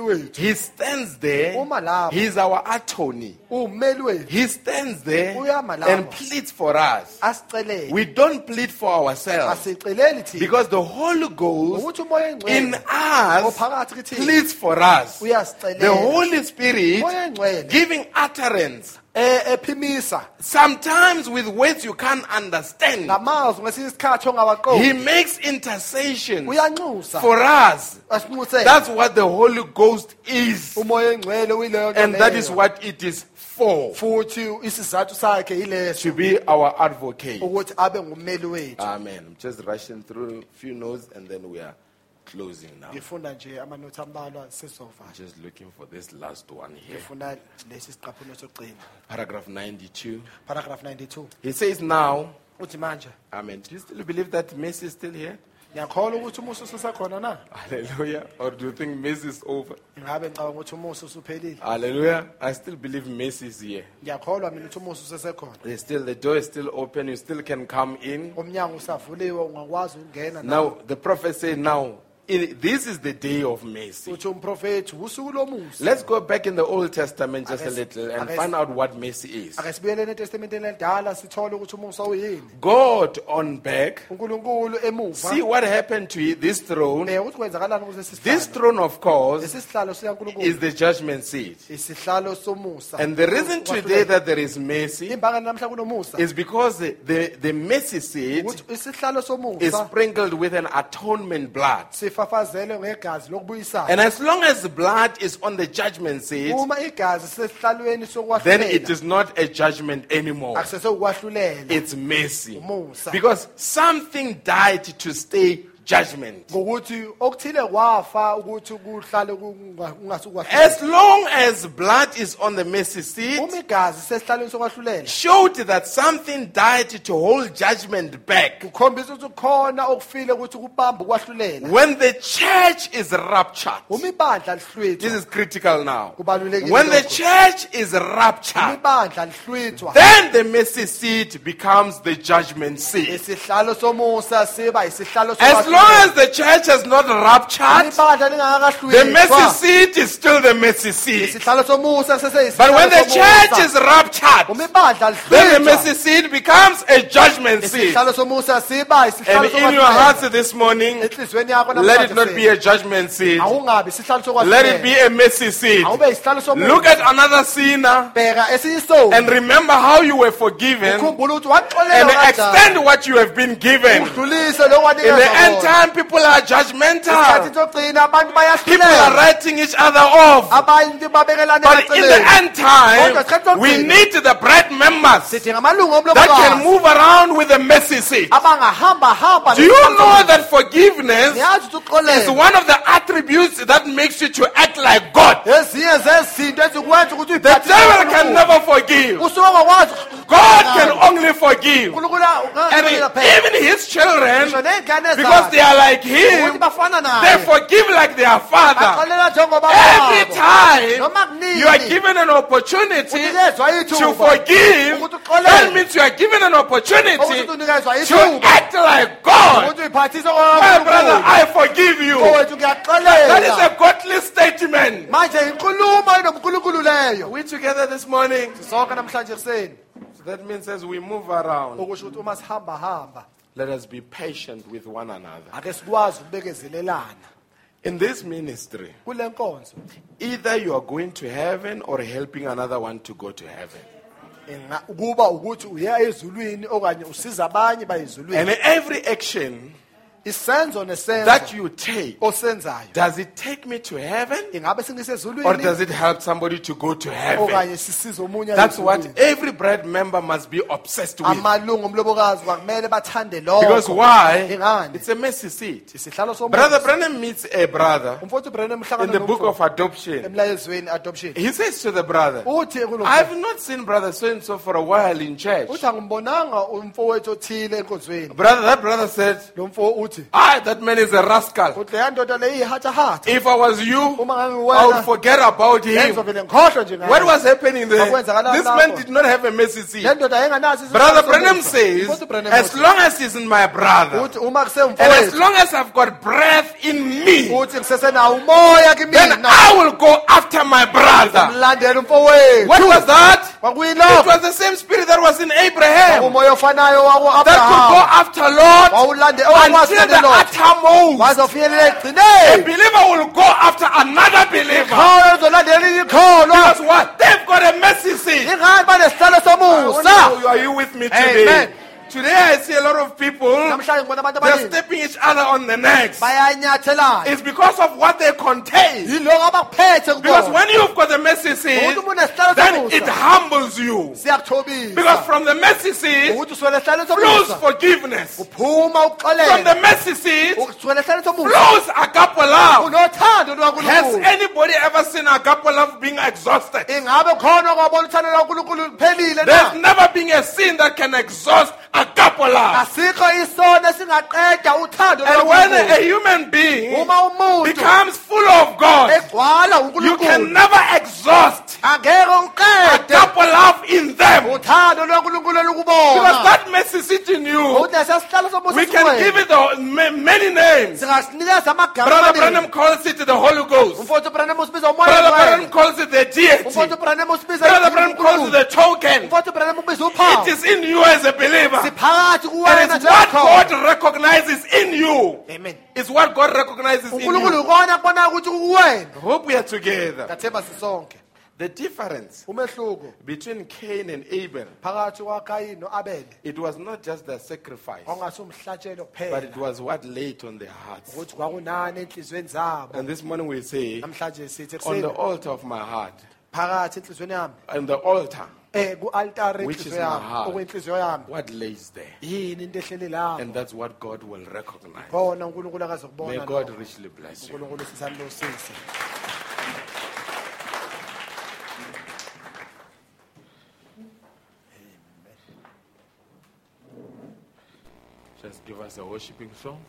wethu He stands there. Uma lapho. He's our attorney. wethu He stands there Uyama lapho. and pleads for us. asicelele We don't plead for ourselves asiceleli thina because the Holy Ghost in us oh, kithi pleads for us. The Holy Spirit giving utterance, sometimes with words you can't understand. ngamazwi ngesinye isikhathi ongawaqondi. He makes intercession for us. That's what the Holy Ghost is. umoya engcwele uyileyo nto And that is what it is for futhi isizathu sakhe yileso to be our advocate. ukuthi abe ngummeli wethu Amen. I'm just rushing through a few notes and then we are closing now. ngifunda nje amanothi ambalwa sesizova Just looking for this last one here. ngifuna lesi siqaphulo sokugcina Paragraph 92. paragraph 92 He says now, uthi manje Amen. Do you still believe that mercy is still here? Ngiyakholwa ukuthi umusa ususekhona na Hallelujah. Or do you think mercy is over? ngabe ngicabanga ukuthi umusa usuphelile Hallelujah. I still believe mercy is here. ngiyakholwa mina ukuthi umusa usesekhona There's still the door is still open. You still can come in. umnyango usavuliwe ungakwazi ukungena na Now the prophet said, now in, this is the day of mercy. uthi umprofethi usuku lomusa Let's go back in the Old Testament just a little and find out what mercy is. ake sibuyeleni etestamenteni elidala sithole ukuthi umusa uyini God on back. unkulunkulu emuva See what happened to this throne. bheka ukuthi kwenzakalani kuze This throne, of course, lesi sihlalo is sikankulunkulu the judgment seat. isihlalo somusa And the reason today that there is mercy imbangane namhla kunomusa is because the, the, the mercy seat ukuthi isihlalo is somusa sprinkled with an atonement blood. Sifafazelwe ngegazi lokubuyisana And as long as the blood is on the judgment seat, uma igazi sesihlalweni then it is not a judgment anymore. It's mercy. Because something died to stay judgment. ngokuthi okuthile kwafa ukuthi kuhlale kungasukwahlula As long as blood is on the mercy seat, showed that something died to hold judgment back. kukhombisa ukuthi kukhona okufile ukuthi kubamba ukwahlulela When the church is raptured, this is critical now. When the church is raptured, then the mercy seat becomes the judgment seat. isihlalo somusa siba isihlalo As long as the church has not raptured, the mercy seat is still the mercy seat. But when the church is raptured, then the mercy seat becomes a judgment seat. isihlalo somusa siba isihlalo And in your hearts this morning, let it not be a judgment seat. Let it be a mercy seat. awube isihlalo somusa Look at another sinner and remember how you were forgiven and extend what you have been given. In the end time, people are judgmental. isikhathi sokugcina abantu People are writing each other off. But in the end time, Kodwa isikhathi sokugcina, we need the bride members that can move around with the mercy seat. Do you know that forgiveness is one of the attributes that makes you to act like God? ezinye zezinto ezikwenza ukuthi The devil can never forgive. God can only forgive. And even his children, because they are like him, they forgive like their father. Every time you are given an opportunity to forgive, that means you are given an opportunity to act like God. My brother, I forgive you. That is a godly statement. manje inkulumo enomkhulunkulu leyo. We together this morning. sonke namhlanje kuseni So that means as we move around, okusho ukuthi uma sihamba hamba let us be patient with one another. ake sikwazi ukubekezelelana In this ministry, kule nkonzo either you are going to heaven or helping another one to go to heaven. Inga- kuba ukuthi uya ezulwini okanye usiza abanye baye And every action isenzo nesenzo that you take, osenzayo does it take me to heaven ingabe or singisezulwini does it help somebody to go to heaven? okanye sisize omunye That's what ezulwini. every bride member must be obsessed with. amalungu omlobokazi kwakumele bathande Because lokho why? Ingani? It's a mercy seat. isihlalo Brother Branham meets a brother umfowethu in the book of adoption. emlayezweni adoption He says to the brother, uthi kulo I've not seen brother so and so for a while in church. uthi angimbonanga umfowethu othile enkonzweni Brother, that brother said, lo mfo Ah, that man is a rascal. uthi leya ndoda le iyihathahatha If I was you, I would forget about him. ngizovele ngikhohlwe nje What was happening there? This man did not have a mercy seat. le ndoda yayinganaso isihlalo Brother. Branham says, as long as he's in my brother, and as long as I've got breath in me, uthi ngisesenawo umoya then I will go after my brother. What was that? It was the same spirit that was in Abraham that could go after Lot wawulande until the owakwasilelo uttermost. wazofinyelela A ekugcineni believer will go after another believer. kholo lizolandela elinye ikholwa Because what? They've got a mercy seat. ingani banesihlalo I wonder somusa Are you with me today? Amen. Today I see a lot of people, they're stepping each other on the necks. It's because of what they contain. Because when you've got the mercy seat, ukuthi umuntu esihlalo then it humbles you. Because from the mercy seat ukuthi usuke esihlalo flows forgiveness. From the mercy seat usuke esihlalo somusa flows agape love. Has anybody ever seen agape love being exhausted? ingabe khona kwabona uthando lukankulunkulu luphelile There's never been a sin that can exhaust agape love. asikho isono esingaqeda uthando And when a human being becomes full of God, you can never exhaust agape love in them. Because that mercy sit in you. ukuthi lesesihlalo somusa We can give it the, ma- many names. Brother. Branham calls it the Holy Ghost. umfowethu Branham usibiza umoya Brother. Branham calls it the deity. umfowethu Branham usibiza Brother Branham calls it the token. umfowethu Branham ubiza uphawu It is in you as a believer. And it's what God recognizes in you. amen It's what God recognizes in you. ukona kubonayo ukuthi kuwena I hope we are together. The difference umehluko between Cain and Abel, phakathi kwakayini no-abele it was not just the sacrifice, but kuphela it was what laid on their hearts. ukuthi kwakunani enhliziyweni zabo And this morning we say, namhlanje sithi on the ekuseni altar of my heart, phakathi enhliziyweni yami on the altar, um ku-altare Which is enhliziyo my yami heart. okwenhliziyo yami what lays there? yini into ehleli lapho And that's what God will recognize. khona unkulunkulu May God richly bless you. unkulunkulu Just give us a worshiping song.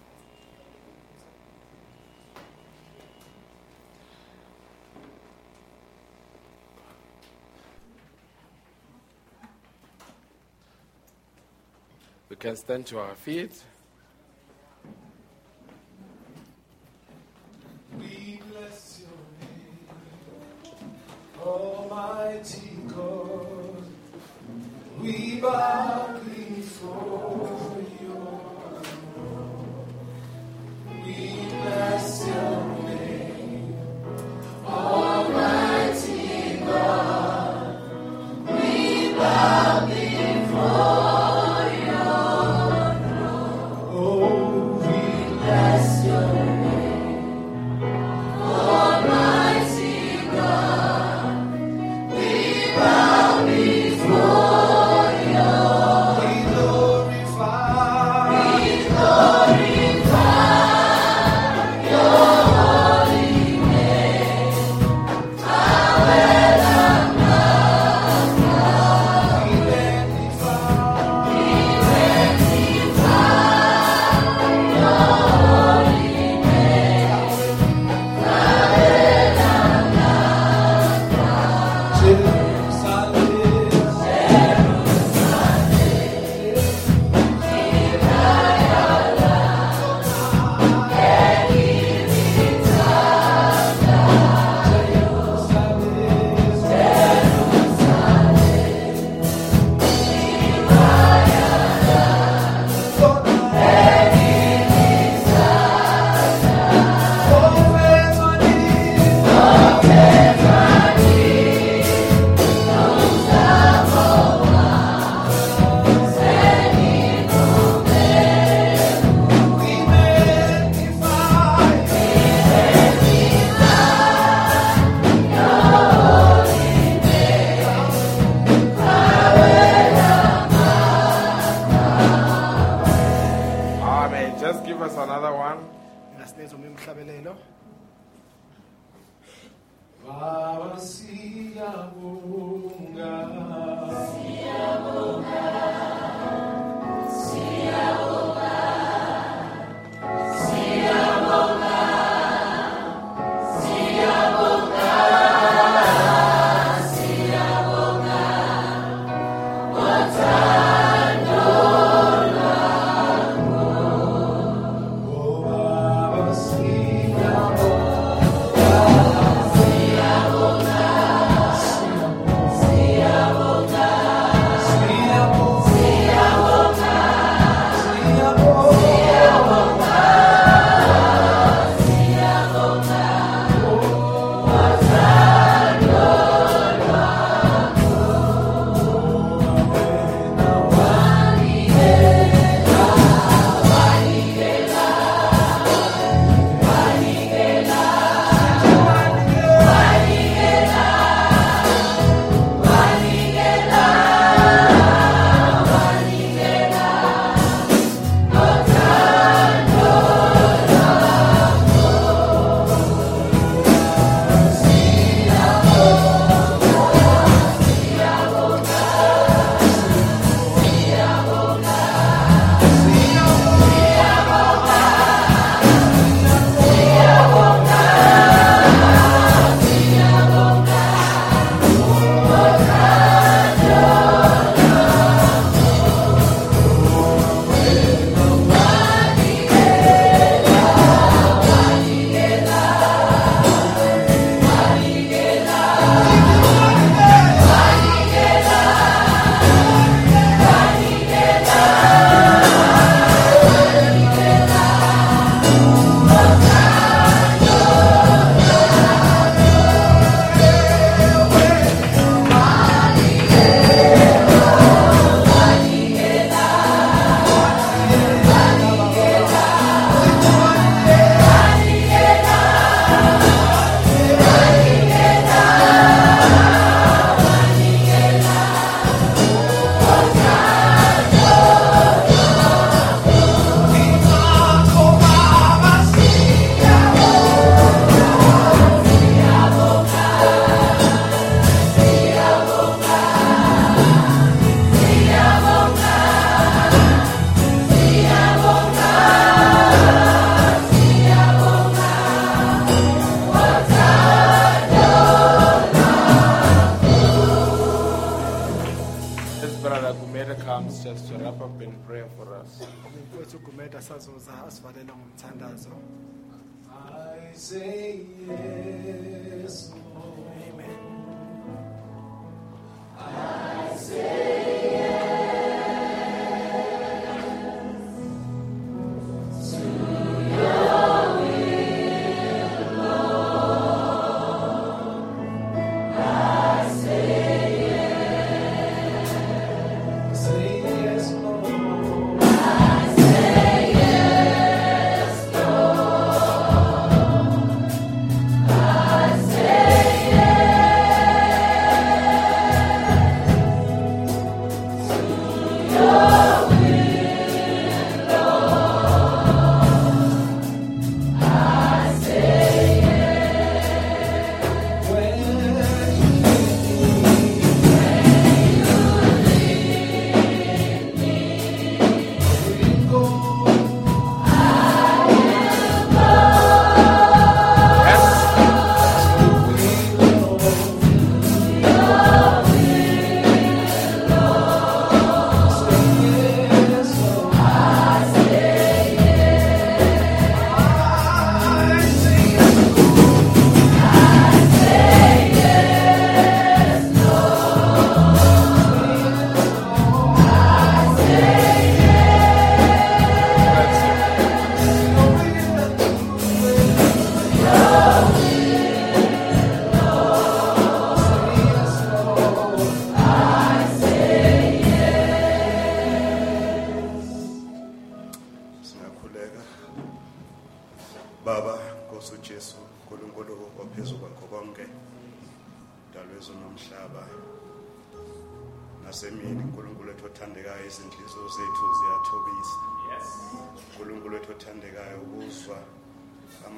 We can stand to our feet. We bless your name, Almighty God. We bow before your name, Almighty God. We bow before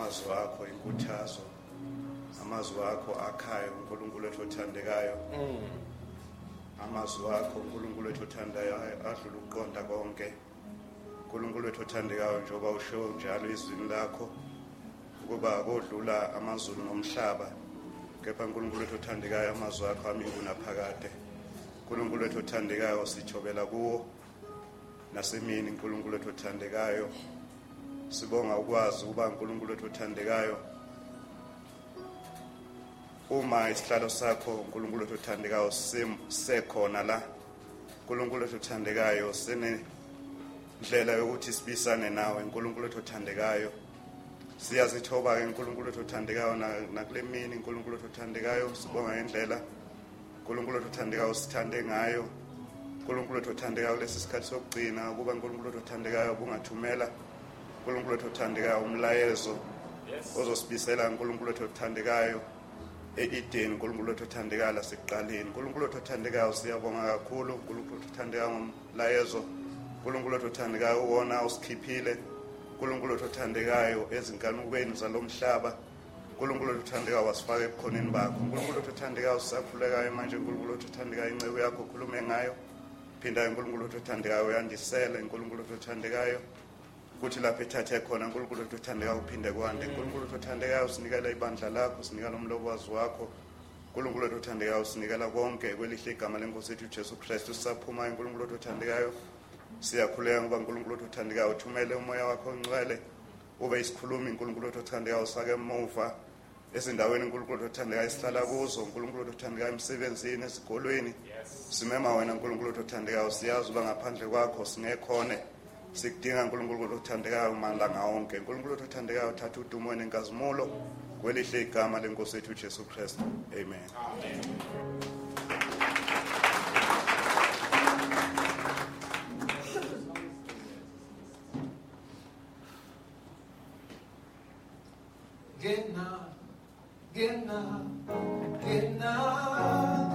amazwi akho inkuthazo amazwi akho akhayo unkulunkulu wethu othandekayo. Amazwi akho unkulunkulu wethu othandayo adlula ukuqonda konke. Unkulunkulu wethu othandekayo njengoba usho njalo izwini lakho ukuba kodlula amazulu nomhlaba. Kepha unkulunkulu wethu othandekayo amazwi akho amibu naphakade unkulunkulu wethu othandekayo sithobela kuwo. Nasemini unkulunkulu wethu othandekayo. Sibonga ukwazi ukuba unkulunkulu wethu othandekayo. Uma isihlalo sakho unkulunkulu wethu othandekayo sim- sekhona la unkulunkulu wethu othandekayo senendlela yokuthi sibisane nawe unkulunkulu wethu othandekayo. Siyazithoba-ke unkulunkulu wethu othandekayo na- nakule mini unkulunkulu wethu othandekayo sibonga ngendlela unkulunkulu wethu othandekayo sithande ngayo. Unkulunkulu wethu othandekayo kulesi sikhathi sokugcina ukuba unkulunkulu wethu othandekayo bungathumela unkulunkulu wethu othandekayo umlayezo ozosibisela unkulunkulu wethu othandekayo e-edeni unkulunkulu wethu othandekayo lasekuqaleni unkulunkulu wethu othandekayo siyabonga kakhulu unkulunkulu wethu othandekayo ngomlayezo unkulunkulu wethu othandekayo uwona usikhiphile unkulunkulu wethu othandekayo ezinkanukweni zalo mhlaba unkulunkulu wethu othandekayo wasifaka ebukhoneni bakho unkulunkulu wethu othandekayo sisakhulekayo manje unkulunkulu wethu othandekayo incebo yakho ukhulume ngayo phinda unkulunkulu wethu othandekayo uyandisele unkulunkulu wethu othandekayo kuthi lapho ethathe khona unkulunkulu wethu othandekayo uphinde kwande. Unkulunkulu wethu othandekayo sinikela ibandla lakho sinikela umlobokazi wakho. Unkulunkulu wethu othandekayo sinikela konke kwelihle igama lenkosi yethu ujesu kristu sisaphumayo unkulunkulu wethu othandekayo siyakhuleka ngoba unkulunkulu wethu othandekayo uthumele umoya wakho ongcwele ube isikhulumi. Unkulunkulu wethu othandekayo sake emuva ezindaweni unkulunkulu othandekayo esihlala kuzo. Unkulunkulu othandekayo emsebenzini ezikolweni simema wena unkulunkulu othandekayo siyazi uba ngaphandle kwakho singekhone. Sikudinga unkulunkulu othandekayo onke othandekayo thatha udumo nenkazimulo kwelihle igama lenkosi yethu ujesu kristu amen now, get now, get now, get now,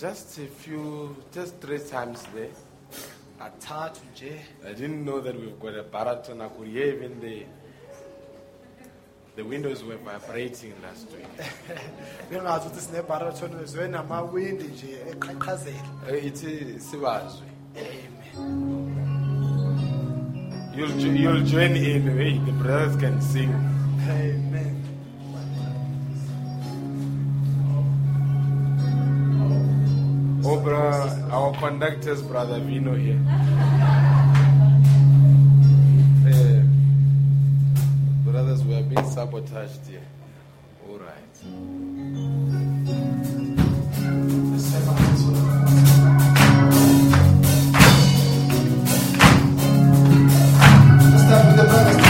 just a few just three times there. Athathu nje. I didn't know that we've got a baritone i could hear even the the windows were vibrating last week. [laughs] Bengazi ukuthi sinebarathon wezwe namawindi nje eqhaqhazela. Uh, ithi sibazwe. You'll, jo- you'll join in hey, the brothers can sing. Amen oh bro our conductors brother vino here. Brothers we are being sabotaged here. All right. Start with the brothers.